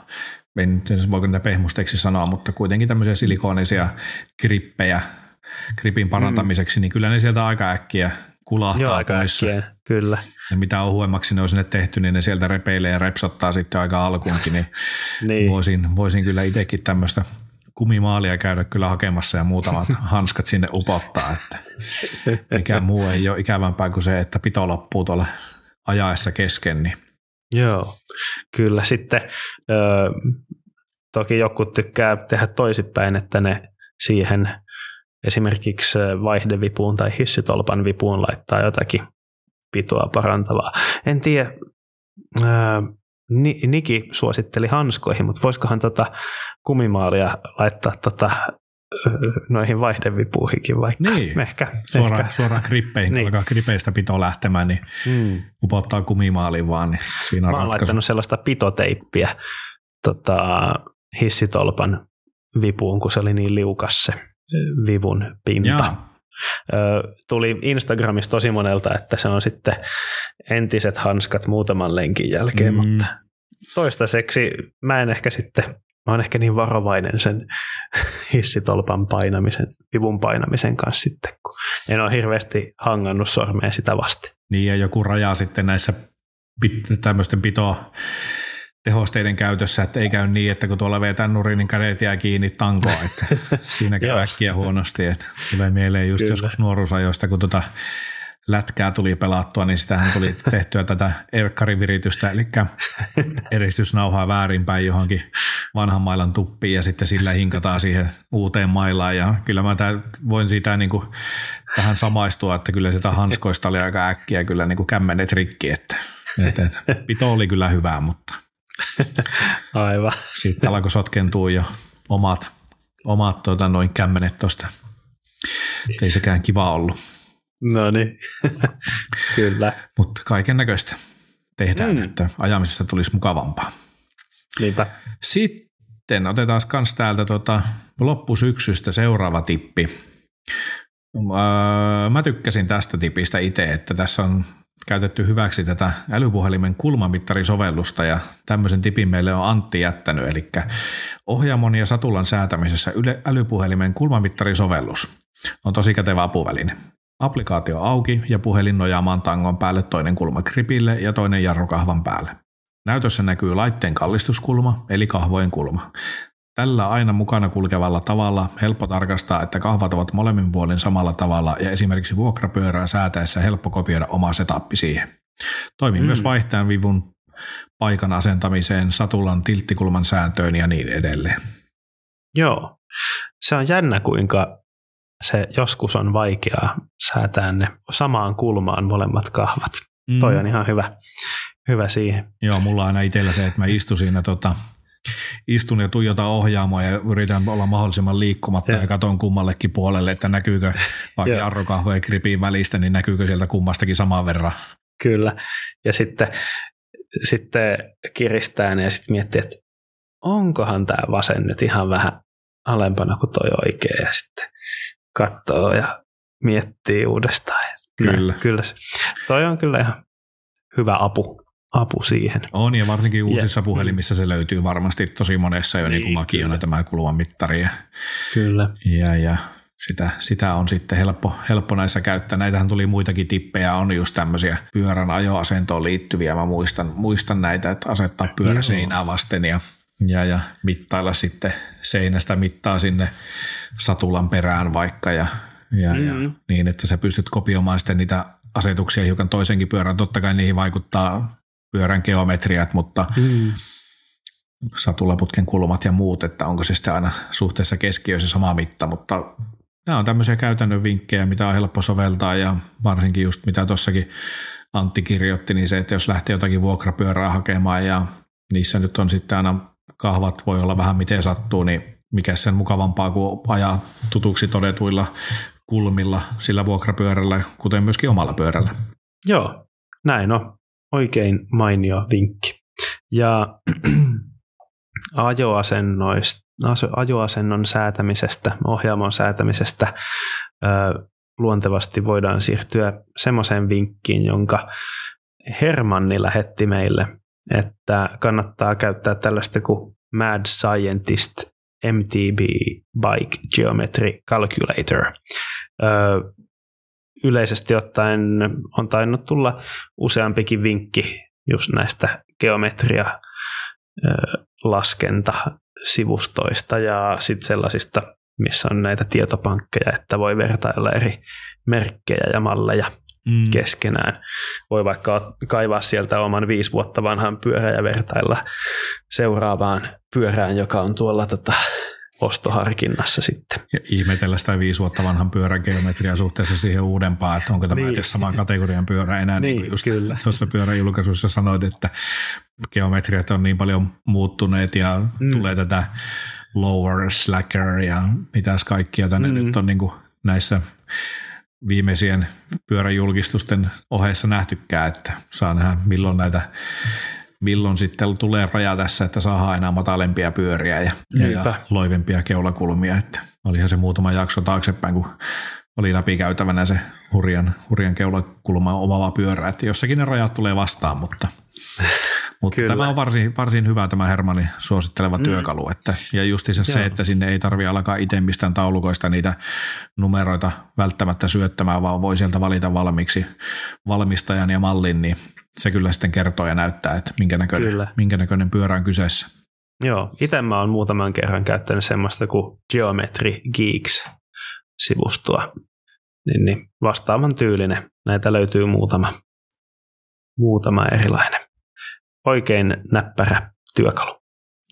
en nyt voiko niitä pehmusteeksi sanoa, mutta kuitenkin tämmöisiä silikonisia grippejä gripin parantamiseksi, mm. niin kyllä ne sieltä aika äkkiä kulahtaa Joo, aika pois. Äkkiä, kyllä. Ja mitä ohuemmaksi ne on sinne tehty, niin ne sieltä repeilee ja repsottaa sitten aika alkuunkin, niin, niin. Voisin, voisin kyllä itsekin tämmöistä kumimaalia käydä kyllä hakemassa ja muutamat hanskat sinne upottaa, että mikä muu ei ole ikävämpää kuin se, että pito loppuu tuolla ajaessa kesken. Niin. Joo, kyllä sitten ö, toki joku tykkää tehdä toisinpäin, että ne siihen esimerkiksi vaihdevipuun tai hissitolpan vipuun laittaa jotakin pitoa parantavaa. En tiedä, ää, Niki suositteli hanskoihin, mutta voisikohan tota kumimaalia laittaa tota, noihin vaihdevipuihinkin vaikka. Niin, ehkä, suoraan, ehkä. suoraan grippeihin, niin. alkaa gripeistä pito lähtemään, niin hmm. upottaa kumimaaliin vaan, niin siinä on Mä ratkaisu. laittanut sellaista pitoteippiä tota, hissitolpan vipuun, kun se oli niin liukas se vivun pinta. Jaa tuli Instagramissa tosi monelta, että se on sitten entiset hanskat muutaman lenkin jälkeen, mm. mutta toistaiseksi mä en ehkä sitten, mä oon ehkä niin varovainen sen hissitolpan painamisen, vivun painamisen kanssa sitten, kun en ole hirveästi hangannut sormeen sitä vasten. Niin ja joku raja sitten näissä tämmöisten pito tehosteiden käytössä, että ei käy niin, että kun tuolla vetää nurin, niin kädet jää kiinni tankoa, että siinä käy äkkiä huonosti. Että tulee mieleen just Kyllä. joskus nuoruusajoista, kun tuota lätkää tuli pelattua, niin sitähän tuli tehtyä tätä erkkariviritystä, eli eristysnauhaa väärinpäin johonkin vanhan mailan tuppiin ja sitten sillä hinkataan siihen uuteen mailaan ja kyllä mä tämän, voin siitä niin kuin tähän samaistua, että kyllä sitä hanskoista oli aika äkkiä kyllä niin kuin kämmenet rikki, että, että, että pito oli kyllä hyvää, mutta Aivan. Sitten alkoi sotkentua jo omat, omat tota, noin kämmenet tuosta. Ei sekään kiva ollut. No niin, kyllä. Mutta kaiken näköistä tehdään, mm. että ajamisesta tulisi mukavampaa. Niinpä. Sitten otetaan myös täältä tota loppusyksystä seuraava tippi. Mä tykkäsin tästä tipistä itse, että tässä on käytetty hyväksi tätä älypuhelimen kulmamittarisovellusta ja tämmöisen tipin meille on Antti jättänyt, eli ohjaamon ja satulan säätämisessä yle, älypuhelimen kulmamittarisovellus on tosi kätevä apuväline. Applikaatio auki ja puhelin nojaamaan tangon päälle toinen kulma gripille ja toinen jarrukahvan päälle. Näytössä näkyy laitteen kallistuskulma eli kahvojen kulma. Tällä aina mukana kulkevalla tavalla helppo tarkastaa, että kahvat ovat molemmin puolin samalla tavalla ja esimerkiksi vuokrapyörää säätäessä helppo kopioida oma setappi siihen. Toimii mm. myös vaihtajan vivun paikan asentamiseen, satulan tilttikulman sääntöön ja niin edelleen. Joo, se on jännä kuinka se joskus on vaikeaa säätää ne samaan kulmaan molemmat kahvat. Mm. Toi on ihan hyvä, hyvä siihen. Joo, mulla on aina itsellä se, että mä istun siinä tota, istun ja tuijotan ohjaamoa ja yritän olla mahdollisimman liikkumatta ja, ja katon kummallekin puolelle, että näkyykö vaikka jarrukahvo ja gripin välistä, niin näkyykö sieltä kummastakin saman verran. Kyllä. Ja sitten, sitten kiristää ne ja sitten miettii, että onkohan tämä vasen nyt ihan vähän alempana kuin toi oikea ja sitten katsoo ja miettii uudestaan. Kyllä. Näin, kyllä. Toi on kyllä ihan hyvä apu apu siihen. On ja varsinkin uusissa ja, puhelimissa se löytyy varmasti tosi monessa jo niin, niin tämä kulmamittari. Kyllä. Ja, ja sitä, sitä on sitten helppo, helppo näissä käyttää. Näitähän tuli muitakin tippejä, on just tämmöisiä pyörän ajoasentoon liittyviä. Mä muistan, muistan näitä, että asettaa pyörä Joo. seinää vasten ja, ja, ja mittailla sitten seinästä mittaa sinne satulan perään vaikka ja, ja, mm-hmm. ja niin, että sä pystyt kopioimaan sitten niitä asetuksia hiukan toisenkin pyörän. Totta kai niihin vaikuttaa pyörän geometriat, mutta mm. satulaputken kulmat ja muut, että onko se sitten aina suhteessa keskiössä sama mitta, mutta nämä on tämmöisiä käytännön vinkkejä, mitä on helppo soveltaa ja varsinkin just mitä tuossakin Antti kirjoitti, niin se, että jos lähtee jotakin vuokrapyörää hakemaan ja niissä nyt on sitten aina kahvat voi olla vähän miten sattuu, niin mikä sen mukavampaa kuin ajaa tutuksi todetuilla kulmilla sillä vuokrapyörällä, kuten myöskin omalla pyörällä. Joo, näin on. Oikein mainio vinkki. Ja ajoasennon säätämisestä, ohjaamon säätämisestä luontevasti voidaan siirtyä semmoiseen vinkkiin, jonka Hermanni lähetti meille, että kannattaa käyttää tällaista kuin Mad Scientist MTB Bike Geometry Calculator. Yleisesti ottaen on tainnut tulla useampikin vinkki just näistä geometria laskentasivustoista ja sitten sellaisista, missä on näitä tietopankkeja, että voi vertailla eri merkkejä ja malleja mm. keskenään. Voi vaikka kaivaa sieltä oman viisi vuotta vanhan pyörän ja vertailla seuraavaan pyörään, joka on tuolla tota, ostoharkinnassa sitten. Ja ihmetellä sitä viisi vuotta vanhan pyörän geometriaa suhteessa siihen uudempaan, että onko tämä niin. saman kategorian pyörä enää, niin, niin kuin just kyllä. tuossa pyörän julkaisussa sanoit, että geometriat on niin paljon muuttuneet ja mm. tulee tätä lower slacker ja mitäs kaikkia tänne mm. nyt on niin kuin näissä viimeisien pyöräjulkistusten ohessa nähtykään, että saa nähdä milloin näitä milloin sitten tulee raja tässä, että saa enää matalempia pyöriä ja, ja, ja loivempia keulakulmia. Että olihan se muutama jakso taaksepäin, kun oli läpikäytävänä se hurjan, hurjan keulakulma omava pyörä, että jossakin ne rajat tulee vastaan, mutta, mutta tämä on varsin, varsin hyvä tämä Hermanin suositteleva mm. työkalu. Että, ja justiinsa se, että sinne ei tarvitse alkaa itse mistään taulukoista niitä numeroita välttämättä syöttämään, vaan voi sieltä valita valmiiksi valmistajan ja mallin, niin se kyllä sitten kertoo ja näyttää, että minkä näköinen, kyllä. minkä näköinen pyörä on kyseessä. Joo, itse mä oon muutaman kerran käyttänyt semmoista kuin Geometry Geeks-sivustoa. Niin, niin vastaavan tyylinen. Näitä löytyy muutama, muutama erilainen. Oikein näppärä työkalu.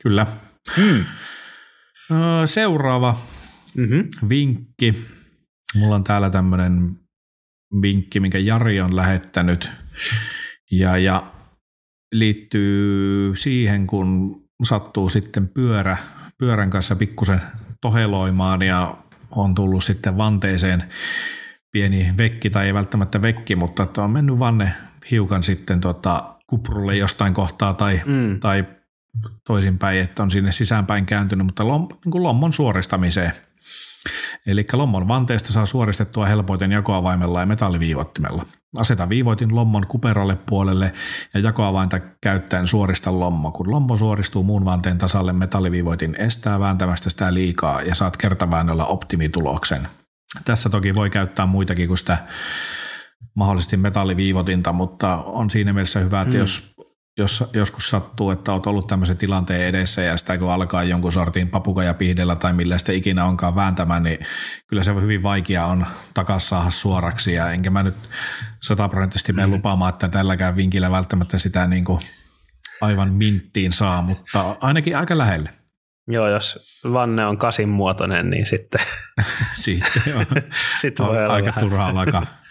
Kyllä. Hmm. Seuraava mm-hmm. vinkki. Mulla on täällä tämmöinen vinkki, minkä Jari on lähettänyt. Ja, ja liittyy siihen, kun sattuu sitten pyörä, pyörän kanssa pikkusen toheloimaan ja on tullut sitten vanteeseen pieni vekki tai ei välttämättä vekki, mutta että on mennyt vanne hiukan sitten tota kuprulle jostain kohtaa tai, mm. tai toisinpäin, että on sinne sisäänpäin kääntynyt, mutta lom, niin kuin lommon suoristamiseen – Eli lommon vanteesta saa suoristettua helpoiten jakoavaimella ja metalliviivottimella. Aseta viivoitin lommon kuperalle puolelle ja jakoavainta käyttäen suorista lommo. Kun lommo suoristuu muun vanteen tasalle, metalliviivoitin estää vääntämästä sitä liikaa ja saat kertaväännöllä optimituloksen. Tässä toki voi käyttää muitakin kuin sitä mahdollisesti metalliviivotinta, mutta on siinä mielessä hyvä, että mm. jos jos joskus sattuu, että olet ollut tämmöisen tilanteen edessä ja sitä kun alkaa jonkun sortin papukajapihdellä tai millä sitä ikinä onkaan vääntämään, niin kyllä se hyvin vaikea on takas saada suoraksi ja enkä mä nyt sataprosenttisesti mene mm. lupaamaan, että tälläkään vinkillä välttämättä sitä niin kuin aivan minttiin saa, mutta ainakin aika lähelle. Joo, jos vanne on kasin muotoinen, niin sitten, sitten sitten voi olla aika turha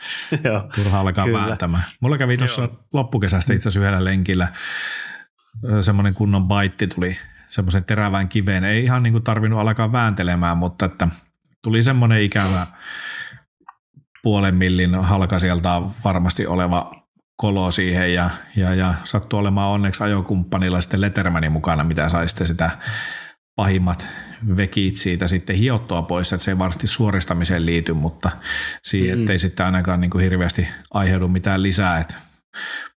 turha alkaa vääntämään. Mulla kävi tuossa loppukesästä itse asiassa yhdellä lenkillä semmoinen kunnon baitti tuli semmoisen terävän kiveen. Ei ihan niin kuin tarvinnut alkaa vääntelemään, mutta että tuli semmoinen ikävä puolen millin halka sieltä varmasti oleva kolo siihen ja, ja, ja sattui olemaan onneksi ajokumppanilla sitten Lettermanin mukana, mitä sai sitten sitä pahimmat vekit siitä sitten hiottua pois, että se ei varsinaisesti suoristamiseen liity, mutta siihen, mm. ei sitten ainakaan niin kuin hirveästi aiheudu mitään lisää, että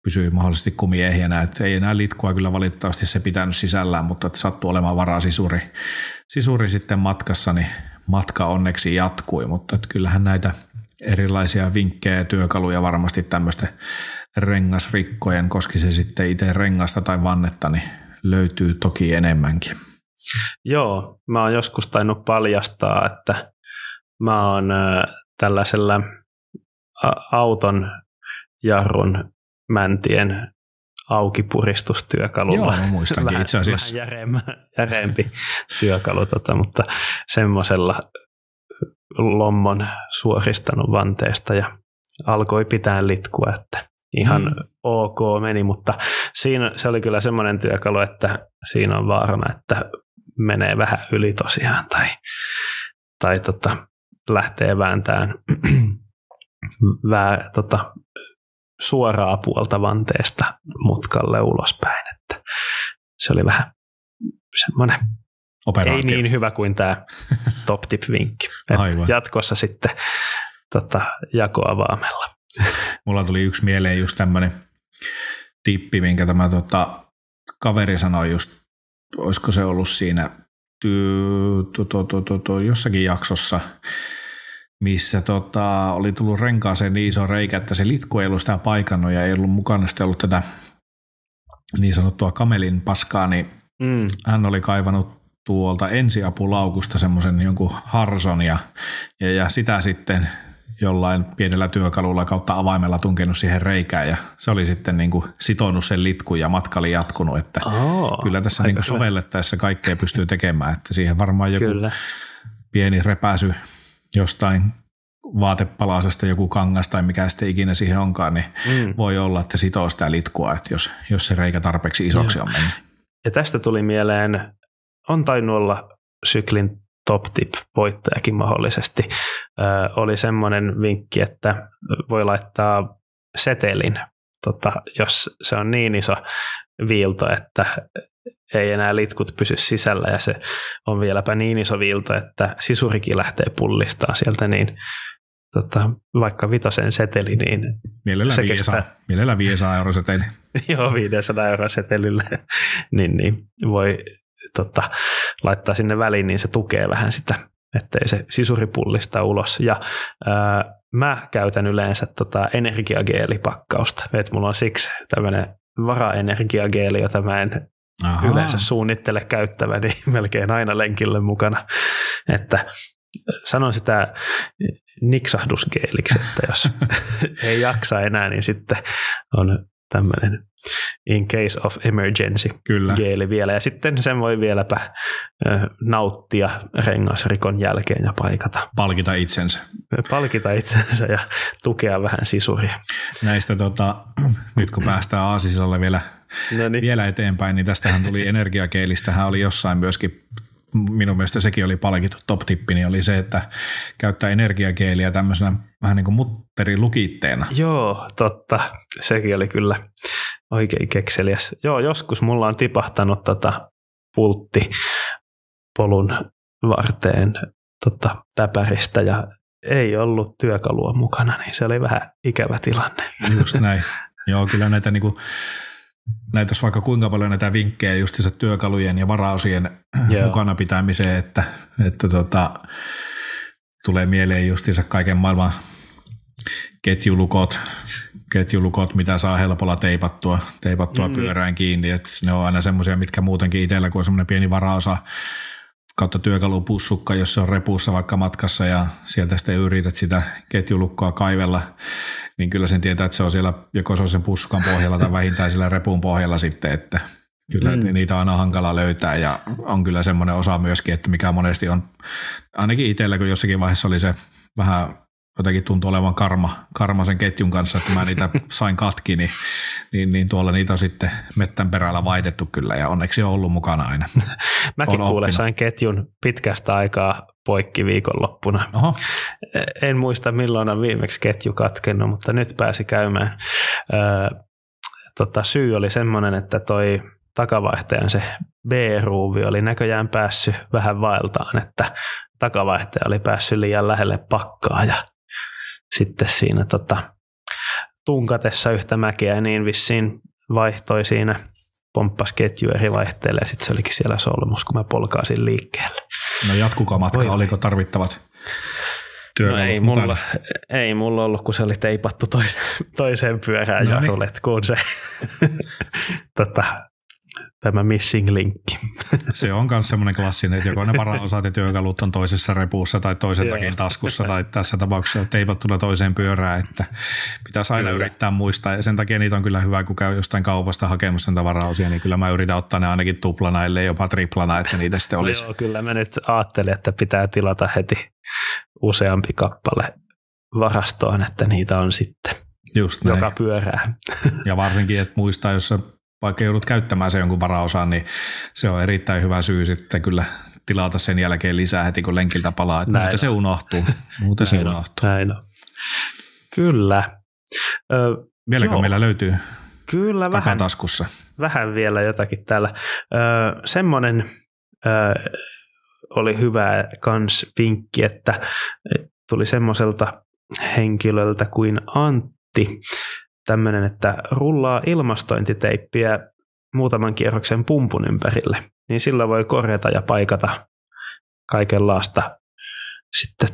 pysyy mahdollisesti kumi ehjänä, että ei enää litkua kyllä valitettavasti se pitänyt sisällään, mutta että sattuu olemaan varaa sisuri, sisuri sitten matkassa, niin matka onneksi jatkui, mutta että kyllähän näitä erilaisia vinkkejä ja työkaluja varmasti tämmöisten rengasrikkojen, koski se sitten itse rengasta tai vannetta, niin löytyy toki enemmänkin. Joo, mä oon joskus tainnut paljastaa, että mä oon tällaisella auton jarrun mäntien aukipuristustyökalulla. Joo, mä muistankin vähän, itse asiassa. Vähän järeempi, järeempi työkalu, tota, mutta semmoisella lommon suoristanut vanteesta ja alkoi pitää litkua, että ihan mm. ok meni, mutta siinä se oli kyllä semmoinen työkalu, että siinä on vaarana, että menee vähän yli tosiaan tai, tai tota, lähtee vääntämään vää, tota, suoraa puolta vanteesta mutkalle ulospäin. Että se oli vähän semmoinen Operaatio. ei niin hyvä kuin tämä top tip vinkki. Jatkossa sitten tota, jakoavaamella. Mulla tuli yksi mieleen just tämmöinen tippi, minkä tämä tota, kaveri sanoi just, olisiko se ollut siinä ty, tu, tu, tu, tu, tu, jossakin jaksossa, missä tota, oli tullut renkaaseen niin iso reikä, että se litku ei ollut sitä paikannut ja ei ollut mukana sitten ollut tätä niin sanottua kamelin paskaa, niin mm. hän oli kaivannut tuolta ensiapulaukusta semmoisen jonkun harson ja, ja, ja sitä sitten jollain pienellä työkalulla kautta avaimella tunkenut siihen reikään ja se oli sitten niin kuin sitonut sen litkun ja matka oli jatkunut, että oh, kyllä tässä niin kuin sovellettaessa kaikkea pystyy tekemään, että siihen varmaan joku kyllä. pieni repäsy jostain vaatepalasesta joku kangas tai mikä sitten ikinä siihen onkaan, niin mm. voi olla, että sitoo sitä litkua, että jos, jos se reikä tarpeeksi isoksi Joo. on mennyt. Ja tästä tuli mieleen, on tainnut olla syklin top tip voittajakin mahdollisesti. Oli semmoinen vinkki, että voi laittaa setelin, tota, jos se on niin iso viilto, että ei enää litkut pysy sisällä ja se on vieläpä niin iso viilto, että sisurikin lähtee pullistaa sieltä, niin tota, vaikka vitosen seteli, niin mielellä se 500, kestää... Mielellä 500 euro seteli. Joo, 500 euro setelille, niin, niin voi tota, laittaa sinne väliin, niin se tukee vähän sitä, ettei se sisuri pullista ulos. Ja ää, mä käytän yleensä tota energiageelipakkausta, että mulla on siksi tämmöinen varaenergiageeli, jota mä en Aha. yleensä suunnittele käyttäväni melkein aina lenkille mukana. Että sanon sitä niksahdusgeeliksi, että jos ei jaksa enää, niin sitten on tämmöinen in case of emergency Kyllä. geeli vielä. Ja sitten sen voi vieläpä nauttia rengasrikon jälkeen ja paikata. Palkita itsensä. Palkita itsensä ja tukea vähän sisuria. Näistä tota, nyt kun päästään Aasisillalle vielä, Noniin. vielä eteenpäin, niin tästähän tuli energiakeelistähän oli jossain myöskin minun mielestä sekin oli palkittu top-tippi, niin oli se, että käyttää energiakeeliä tämmöisenä vähän niin kuin mutterilukitteena. Joo, totta. Sekin oli kyllä oikein kekseliäs. Joo, joskus mulla on tipahtanut tota pultti polun varteen tota, täpäristä ja ei ollut työkalua mukana, niin se oli vähän ikävä tilanne. Just näin. Joo, kyllä näitä niinku näitä vaikka kuinka paljon näitä vinkkejä justiinsa työkalujen ja varaosien Joo. mukana pitämiseen, että, että tota, tulee mieleen justiinsa kaiken maailman ketjulukot, ketjulukot, mitä saa helpolla teipattua, teipattua mm. pyörään kiinni. Että ne on aina semmoisia, mitkä muutenkin itsellä, kun on semmoinen pieni varaosa kautta työkalupussukka, jos se on repuussa vaikka matkassa ja sieltä sitten yrität sitä ketjulukkoa kaivella, niin kyllä sen tietää, että se on siellä joko se on sen pussukan pohjalla tai vähintään sillä repun pohjalla sitten, että kyllä mm. niitä on aina hankala löytää ja on kyllä semmoinen osa myöskin, että mikä monesti on, ainakin itsellä, kun jossakin vaiheessa oli se vähän jotenkin tuntuu olevan karma, karma sen ketjun kanssa, että mä niitä sain katki, niin, niin, niin tuolla niitä on sitten mettän perällä vaihdettu kyllä ja onneksi on ollut mukana aina. Mäkin kuulen sain ketjun pitkästä aikaa poikki viikonloppuna. Oho. En muista milloin on viimeksi ketju katkennut, mutta nyt pääsi käymään. Öö, tota, syy oli semmoinen, että toi takavaihtajan se B-ruuvi oli näköjään päässyt vähän vaeltaan, että takavaihtaja oli päässyt liian lähelle pakkaa ja sitten siinä tota, tunkatessa yhtä mäkeä, niin vissiin vaihtoi siinä, pomppasi ketju eri vaihteelle ja sitten se olikin siellä solmus, kun mä polkaasin liikkeelle. No jatkuko matka, Voi oliko tarvittavat No työkalut ei, mukana? mulla, ei mulla ollut, kun se oli teipattu toiseen, toiseen pyörään No no niin. jarrulle, että kun se tota, tämä missing linkki. Se on myös semmoinen klassinen, että joko ne varaosat ja työkalut on toisessa repuussa tai toisen Joo. takin taskussa tai tässä tapauksessa teipattuna toiseen pyörään, että pitäisi aina Kyllä. yrittää muistaa ja sen takia niitä on kyllä hyvä, kun käy jostain kaupasta hakemassa niitä varaosia, niin kyllä mä yritän ottaa ne ainakin tuplana, ellei jopa triplana, että niitä sitten No olisi. joo, kyllä mä nyt ajattelin, että pitää tilata heti useampi kappale varastoon, että niitä on sitten Just näin. joka pyörään. Ja varsinkin, että muistaa, jos vaikka joudut käyttämään se jonkun varaosan, niin se on erittäin hyvä syy sitten kyllä tilata sen jälkeen lisää heti, kun lenkiltä palaa. Että muuten se unohtuu. Muuten se unohtuu. näin on. Kyllä. Ö, Vieläkö Joo. meillä löytyy kyllä vähän, takataskussa? vähän vielä jotakin täällä. Ö, semmoinen ö, oli hyvä kans vinkki, että tuli semmoiselta henkilöltä kuin Antti, tämmöinen, että rullaa ilmastointiteippiä muutaman kierroksen pumpun ympärille, niin sillä voi korjata ja paikata kaikenlaista sitten,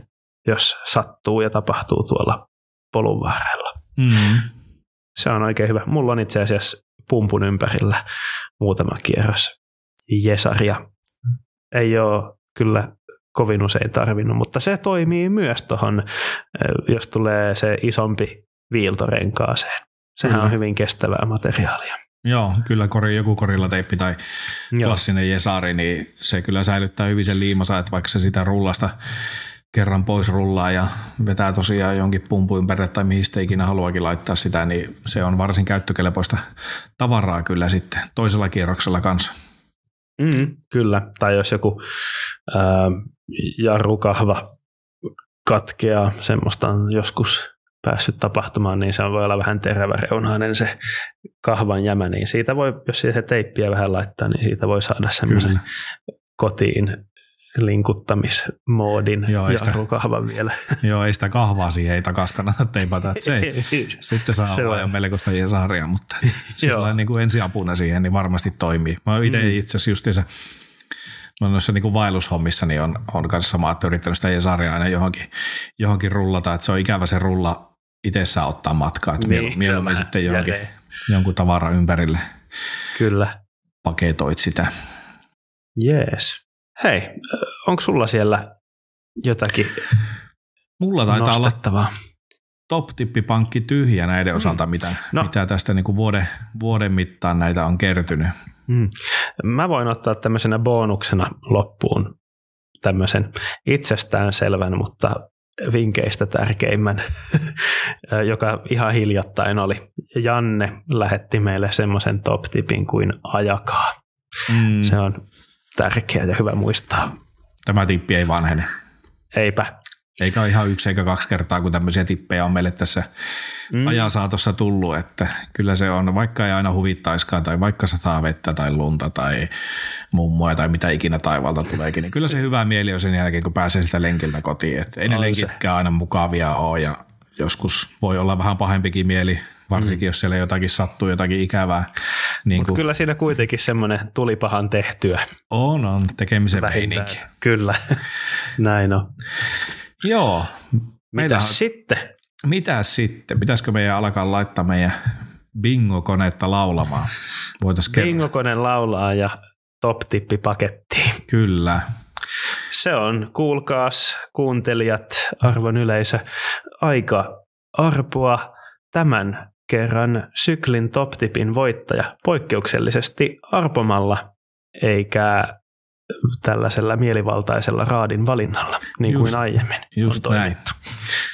jos sattuu ja tapahtuu tuolla polun varrella. Mm. Se on oikein hyvä. Mulla on itse asiassa pumpun ympärillä muutama kierros jesaria. Ei ole kyllä kovin usein tarvinnut, mutta se toimii myös tuohon, jos tulee se isompi viiltorenkaaseen. Sehän Kyllä. on hyvin kestävää materiaalia. Joo, kyllä kori, joku korilla teippi tai Joo. klassinen jesari, niin se kyllä säilyttää hyvin sen liimansa, että vaikka se sitä rullasta kerran pois rullaa ja vetää tosiaan jonkin pumpun ympärille tai mihin sitten ikinä haluakin laittaa sitä, niin se on varsin käyttökelpoista tavaraa kyllä sitten toisella kierroksella kanssa. Mm, kyllä, tai jos joku ää, jarrukahva katkeaa, semmoista on joskus päässyt tapahtumaan, niin se voi olla vähän teräväreunainen se kahvan jämä, niin siitä voi, jos siihen teippiä vähän laittaa, niin siitä voi saada semmoisen kotiin linkuttamismoodin Joo, ei sitä- jarrukahvan vielä. Joo, ei sitä kahvaa siihen ei takas kannata teipata, että se ei, sitten saa Se olla on. jo melkoista jesaria, mutta sillä niin kuin ensiapuna siihen niin varmasti toimii. Mä oon itse Mm. itse asiassa justiinsa No noissa niin kuin vaellushommissa niin on, on kanssa sama, että yrittänyt sitä jesaria aina johonkin, johonkin rullata, että se on ikävä se rulla itsessään ottaa matkaa, että Niin, mieluummin sitten johonkin, jonkun tavaran ympärille Kyllä. paketoit sitä. Jees. Hei, onko sulla siellä jotakin Mulla taitaa olla top-tippipankki tyhjä näiden osalta, mitä, No. no. mitä tästä niin kuin vuoden, vuoden mittaan näitä on kertynyt. Mm. Mä voin ottaa tämmöisenä bonuksena loppuun tämmöisen itsestäänselvän, mutta vinkeistä tärkeimmän, joka ihan hiljattain oli. Janne lähetti meille semmoisen top-tipin kuin ajakaa. Mm. Se on tärkeä ja hyvä muistaa. Tämä tippi ei vanhene. Eipä. Eikä ole ihan yksi eikä kaksi kertaa, kun tämmöisiä tippejä on meille tässä Mm. ajan saatossa tullut, että kyllä se on, vaikka ei aina huvittaiskaan tai vaikka sataa vettä tai lunta tai mummoa tai mitä ikinä taivalta tuleekin, niin kyllä se hyvä mieli on sen jälkeen, kun pääsee sitä lenkiltä kotiin. Että ei ne lenkitkään aina mukavia ole ja joskus voi olla vähän pahempikin mieli, varsinkin mm. jos siellä jotakin sattuu, jotakin ikävää. Niin Mutta kyllä siinä kuitenkin semmoinen tulipahan tehtyä. on, on tekemisen vähintään. meininki. Kyllä, näin on. Joo. Mitä sitten? mitä sitten? Pitäisikö meidän alkaa laittaa meidän bingo-konetta laulamaan? Voitaisiin. Bingokone laulaa ja top-tippi pakettiin. Kyllä. Se on, kuulkaas kuuntelijat, arvon yleisö, aika arpoa tämän kerran syklin top-tipin voittaja poikkeuksellisesti arpomalla, eikä tällaisella mielivaltaisella raadin valinnalla, niin Just- kuin aiemmin Just on näin.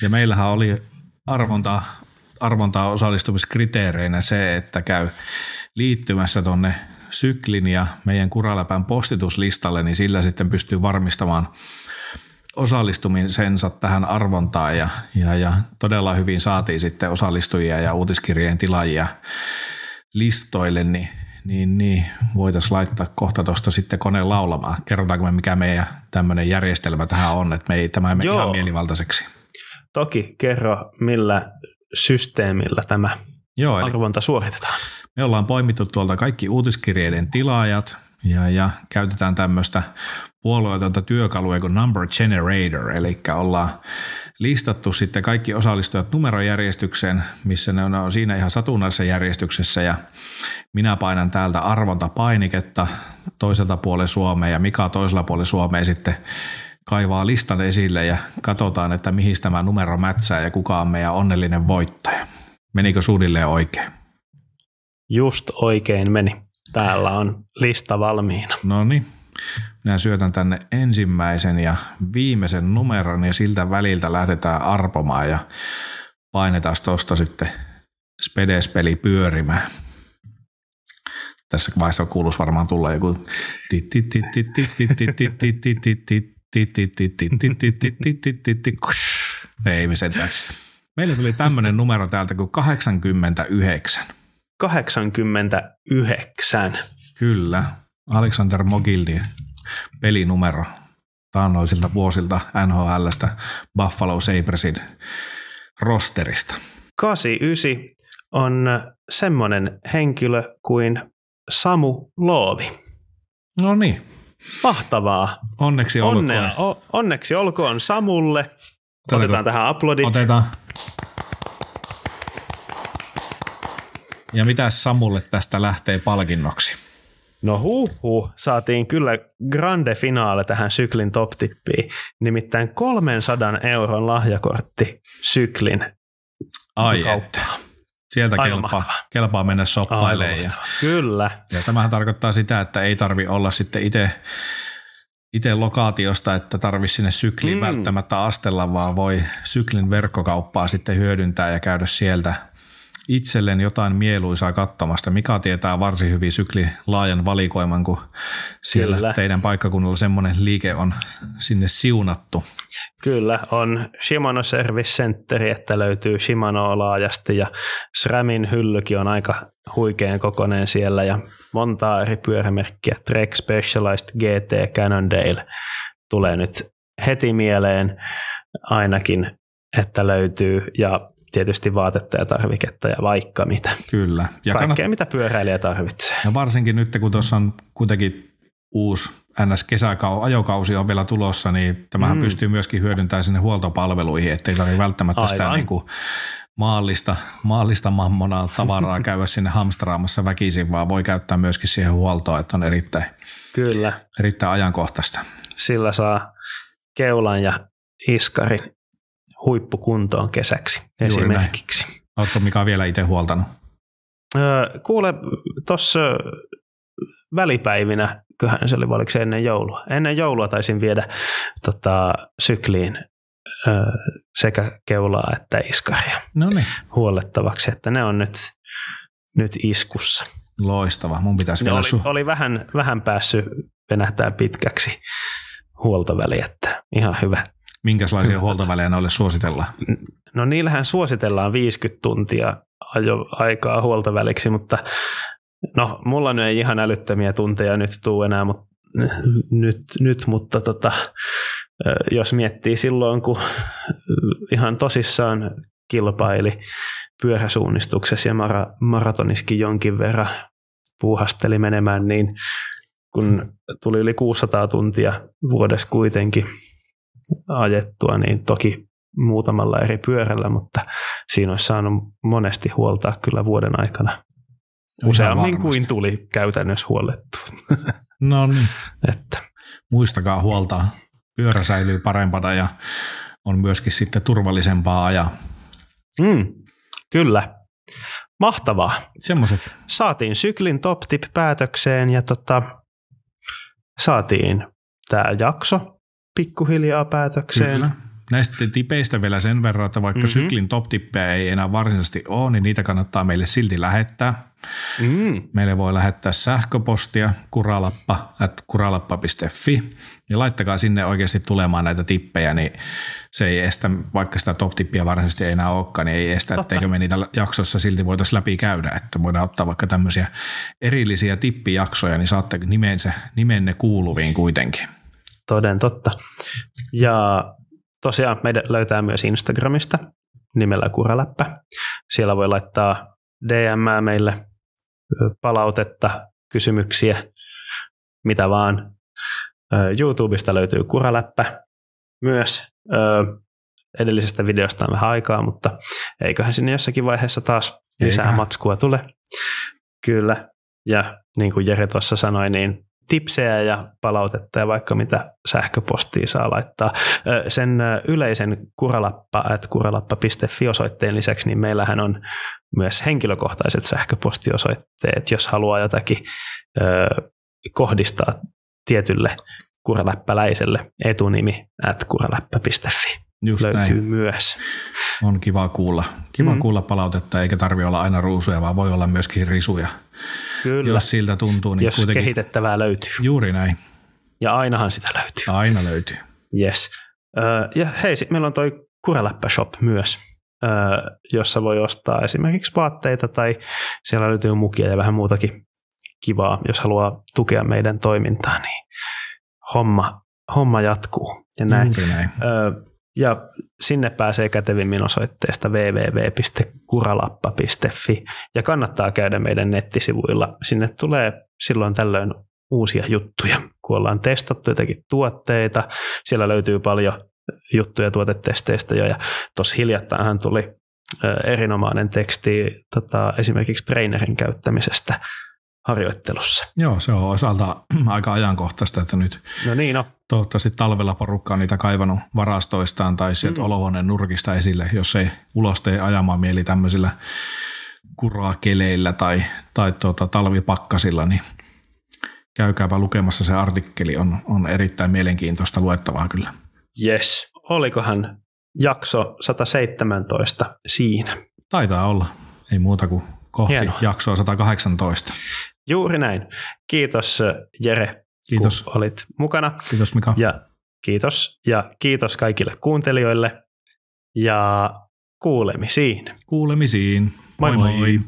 Ja meillähän oli arvonta, arvontaa osallistumiskriteereinä se, että käy liittymässä tonne syklin ja meidän kuraläpän postituslistalle, niin sillä sitten pystyy varmistamaan osallistumisensa tähän arvontaan ja, ja, ja todella hyvin saatiin sitten osallistujia ja uutiskirjeen tilaajia listoille, niin, niin, niin voitaisiin laittaa kohta tuosta sitten koneen laulamaan. Kerrotaanko me, mikä meidän tämmöinen järjestelmä tähän on, että me ei, tämä ei mene Joo. ihan mielivaltaiseksi. Toki kerro, millä systeemillä tämä Joo, eli arvonta suoritetaan. me ollaan poimittu tuolta kaikki uutiskirjeiden tilaajat Ja, ja käytetään tämmöistä puolueetonta työkalua kuin Number Generator, eli ollaan listattu sitten kaikki osallistujat numerojärjestykseen, missä ne on, on siinä ihan satunnaisessa järjestyksessä ja minä painan täältä arvontapainiketta toiselta puolella Suomea ja Mika toisella puolella Suomea sitten kaivaa listan esille ja katsotaan, että mihin tämä numero mätsää ja kuka on meidän onnellinen voittaja. Menikö suunnilleen oikein? Just oikein meni. Täällä on lista valmiina. No niin. Minä syötän tänne ensimmäisen ja viimeisen numeron ja siltä väliltä lähdetään arpomaan ja painetaan tuosta sitten Spedes-peli pyörimään. Tässä vaiheessa kuuluisi varmaan tulla joku ei me sentään. Meille tuli tämmöinen numero täältä kuin 89. 89. Kyllä. Alexander Mogildin pelinumero taannoisilta vuosilta NHLstä Buffalo Sabresin rosterista. 89 on semmoinen henkilö kuin Samu Loovi. No niin. Mahtavaa. Onneksi olkoon. Onnea, o, onneksi olkoon Samulle. Otetaanko? Otetaan tähän aplodit. Otetaan. Ja mitä Samulle tästä lähtee palkinnoksi? No huh, huh, saatiin kyllä grande finaale tähän syklin top-tippiin. Nimittäin 300 euron lahjakortti syklin Ai että. Sieltä kelpaa, kelpaa mennä soppailemaan. Ja, kyllä. Ja tämähän tarkoittaa sitä, että ei tarvi olla sitten itse itse lokaatiosta, että tarvi sinne sykliin mm. välttämättä astella, vaan voi syklin verkkokauppaa sitten hyödyntää ja käydä sieltä – itselleen jotain mieluisaa katsomasta. Mika tietää varsin hyvin sykli laajan valikoiman, kun siellä Kyllä. teidän paikkakunnalla semmoinen liike on sinne siunattu. Kyllä, on Shimano Service Center, että löytyy Shimano laajasti ja SRAMin hyllykin on aika huikean kokoinen siellä ja montaa eri pyörämerkkiä. Trek Specialized GT Cannondale tulee nyt heti mieleen ainakin, että löytyy ja tietysti vaatetta ja tarviketta ja vaikka mitä. Kyllä. Ja Kaikkea, kannat... mitä pyöräilijä tarvitsee. Ja varsinkin nyt, kun tuossa on kuitenkin uusi ns. kesäkau, ajokausi on vielä tulossa, niin tämähän mm. pystyy myöskin hyödyntämään sinne huoltopalveluihin, ettei tarvitse välttämättä Aivan. sitä niin kuin maallista, maallista mammonaa tavaraa käydä sinne hamstraamassa väkisin, vaan voi käyttää myöskin siihen huoltoon, että on erittäin, Kyllä. erittäin ajankohtaista. Sillä saa keulan ja iskarin huippukuntoon kesäksi Juuri esimerkiksi. Näin. Oletko Mika vielä itse huoltanut? Öö, kuule, tuossa välipäivinä, kyllähän se oli, oliko se ennen joulua? Ennen joulua taisin viedä tota, sykliin öö, sekä keulaa että iskaria Noniin. huollettavaksi, että ne on nyt, nyt iskussa. Loistava, mun pitäisi vielä oli, su- oli vähän, vähän päässyt venähtää pitkäksi huoltoväli, että ihan hyvä, Minkälaisia huoltovälejä noille suositellaan? No niillähän suositellaan 50 tuntia ajo aikaa huoltoväliksi, mutta no mulla nyt ei ihan älyttömiä tunteja nyt tuu enää, mutta nyt, nyt mutta tota, jos miettii silloin, kun ihan tosissaan kilpaili pyöräsuunnistuksessa ja mara, maratoniskin jonkin verran puuhasteli menemään, niin kun tuli yli 600 tuntia vuodessa kuitenkin ajettua, niin toki muutamalla eri pyörällä, mutta siinä olisi saanut monesti huoltaa kyllä vuoden aikana. Useammin kuin tuli käytännössä huolettu. No niin. että. Muistakaa huoltaa. Pyörä säilyy parempana ja on myöskin sitten turvallisempaa ajaa. Mm, kyllä. Mahtavaa. Semmoiset. Saatiin syklin top tip päätökseen ja tota, saatiin tämä jakso pikkuhiljaa päätökseen. Kyllä. Näistä tipeistä vielä sen verran, että vaikka mm-hmm. syklin top ei enää varsinaisesti ole, niin niitä kannattaa meille silti lähettää. Mm. Meille voi lähettää sähköpostia kuralappa at kuralappa.fi ja laittakaa sinne oikeasti tulemaan näitä tippejä, niin se ei estä, vaikka sitä top-tippiä varsinaisesti ei enää olekaan, niin ei estä, Totta. etteikö me niitä jaksossa silti voitaisiin läpi käydä, että voidaan ottaa vaikka tämmöisiä erillisiä tippijaksoja, niin saatte nimensä, nimenne kuuluviin kuitenkin. Toden totta. Ja tosiaan meidän löytää myös Instagramista nimellä Kuraläppä. Siellä voi laittaa DM meille palautetta, kysymyksiä, mitä vaan. YouTubesta löytyy kuraläppä myös. Edellisestä videosta on vähän aikaa, mutta eiköhän sinne jossakin vaiheessa taas lisää Eikä. matskua tule. Kyllä. Ja niin kuin Jere tuossa sanoi, niin tipsejä ja palautetta ja vaikka mitä sähköpostia saa laittaa. Sen yleisen kuralappa, että kuralappa.fi osoitteen lisäksi, niin meillähän on myös henkilökohtaiset sähköpostiosoitteet, jos haluaa jotakin kohdistaa tietylle kuraläppäläiselle etunimi at kuraläppä.fi. Just löytyy näin. myös. On kiva kuulla. Kiva mm. kuulla palautetta, eikä tarvitse olla aina ruusuja, vaan voi olla myöskin risuja. Kyllä. Jos siltä tuntuu. Niin Jos kuitenkin... kehitettävää löytyy. Juuri näin. Ja ainahan sitä löytyy. Aina löytyy. Yes. Ja hei, meillä on toi Kuraläppä Shop myös, jossa voi ostaa esimerkiksi vaatteita tai siellä löytyy mukia ja vähän muutakin kivaa, jos haluaa tukea meidän toimintaa, niin homma, homma jatkuu. Ja näin. Juuri näin. Ja sinne pääsee kätevimmin osoitteesta www.kuralappa.fi ja kannattaa käydä meidän nettisivuilla. Sinne tulee silloin tällöin uusia juttuja, kun ollaan testattu jotakin tuotteita. Siellä löytyy paljon juttuja tuotetesteistä jo ja tuossa hiljattainhan tuli erinomainen teksti tota, esimerkiksi trainerin käyttämisestä harjoittelussa. Joo, se on osalta aika ajankohtaista, että nyt no niin, no. toivottavasti talvella porukka on niitä kaivannut varastoistaan tai sieltä mm. olohuoneen nurkista esille, jos ei ulos tee ajamaan mieli tämmöisillä kurakeleillä tai, tai tuota, talvipakkasilla, niin käykääpä lukemassa se artikkeli, on, on erittäin mielenkiintoista luettavaa kyllä. Yes. Olikohan jakso 117 siinä? Taitaa olla. Ei muuta kuin kohti Hienoa. jaksoa 118. Juuri näin. Kiitos Jere, kiitos. kun olit mukana. Kiitos Mika. Ja kiitos ja kiitos kaikille kuuntelijoille ja kuulemisiin. Kuulemisiin. Moi moi. moi. moi.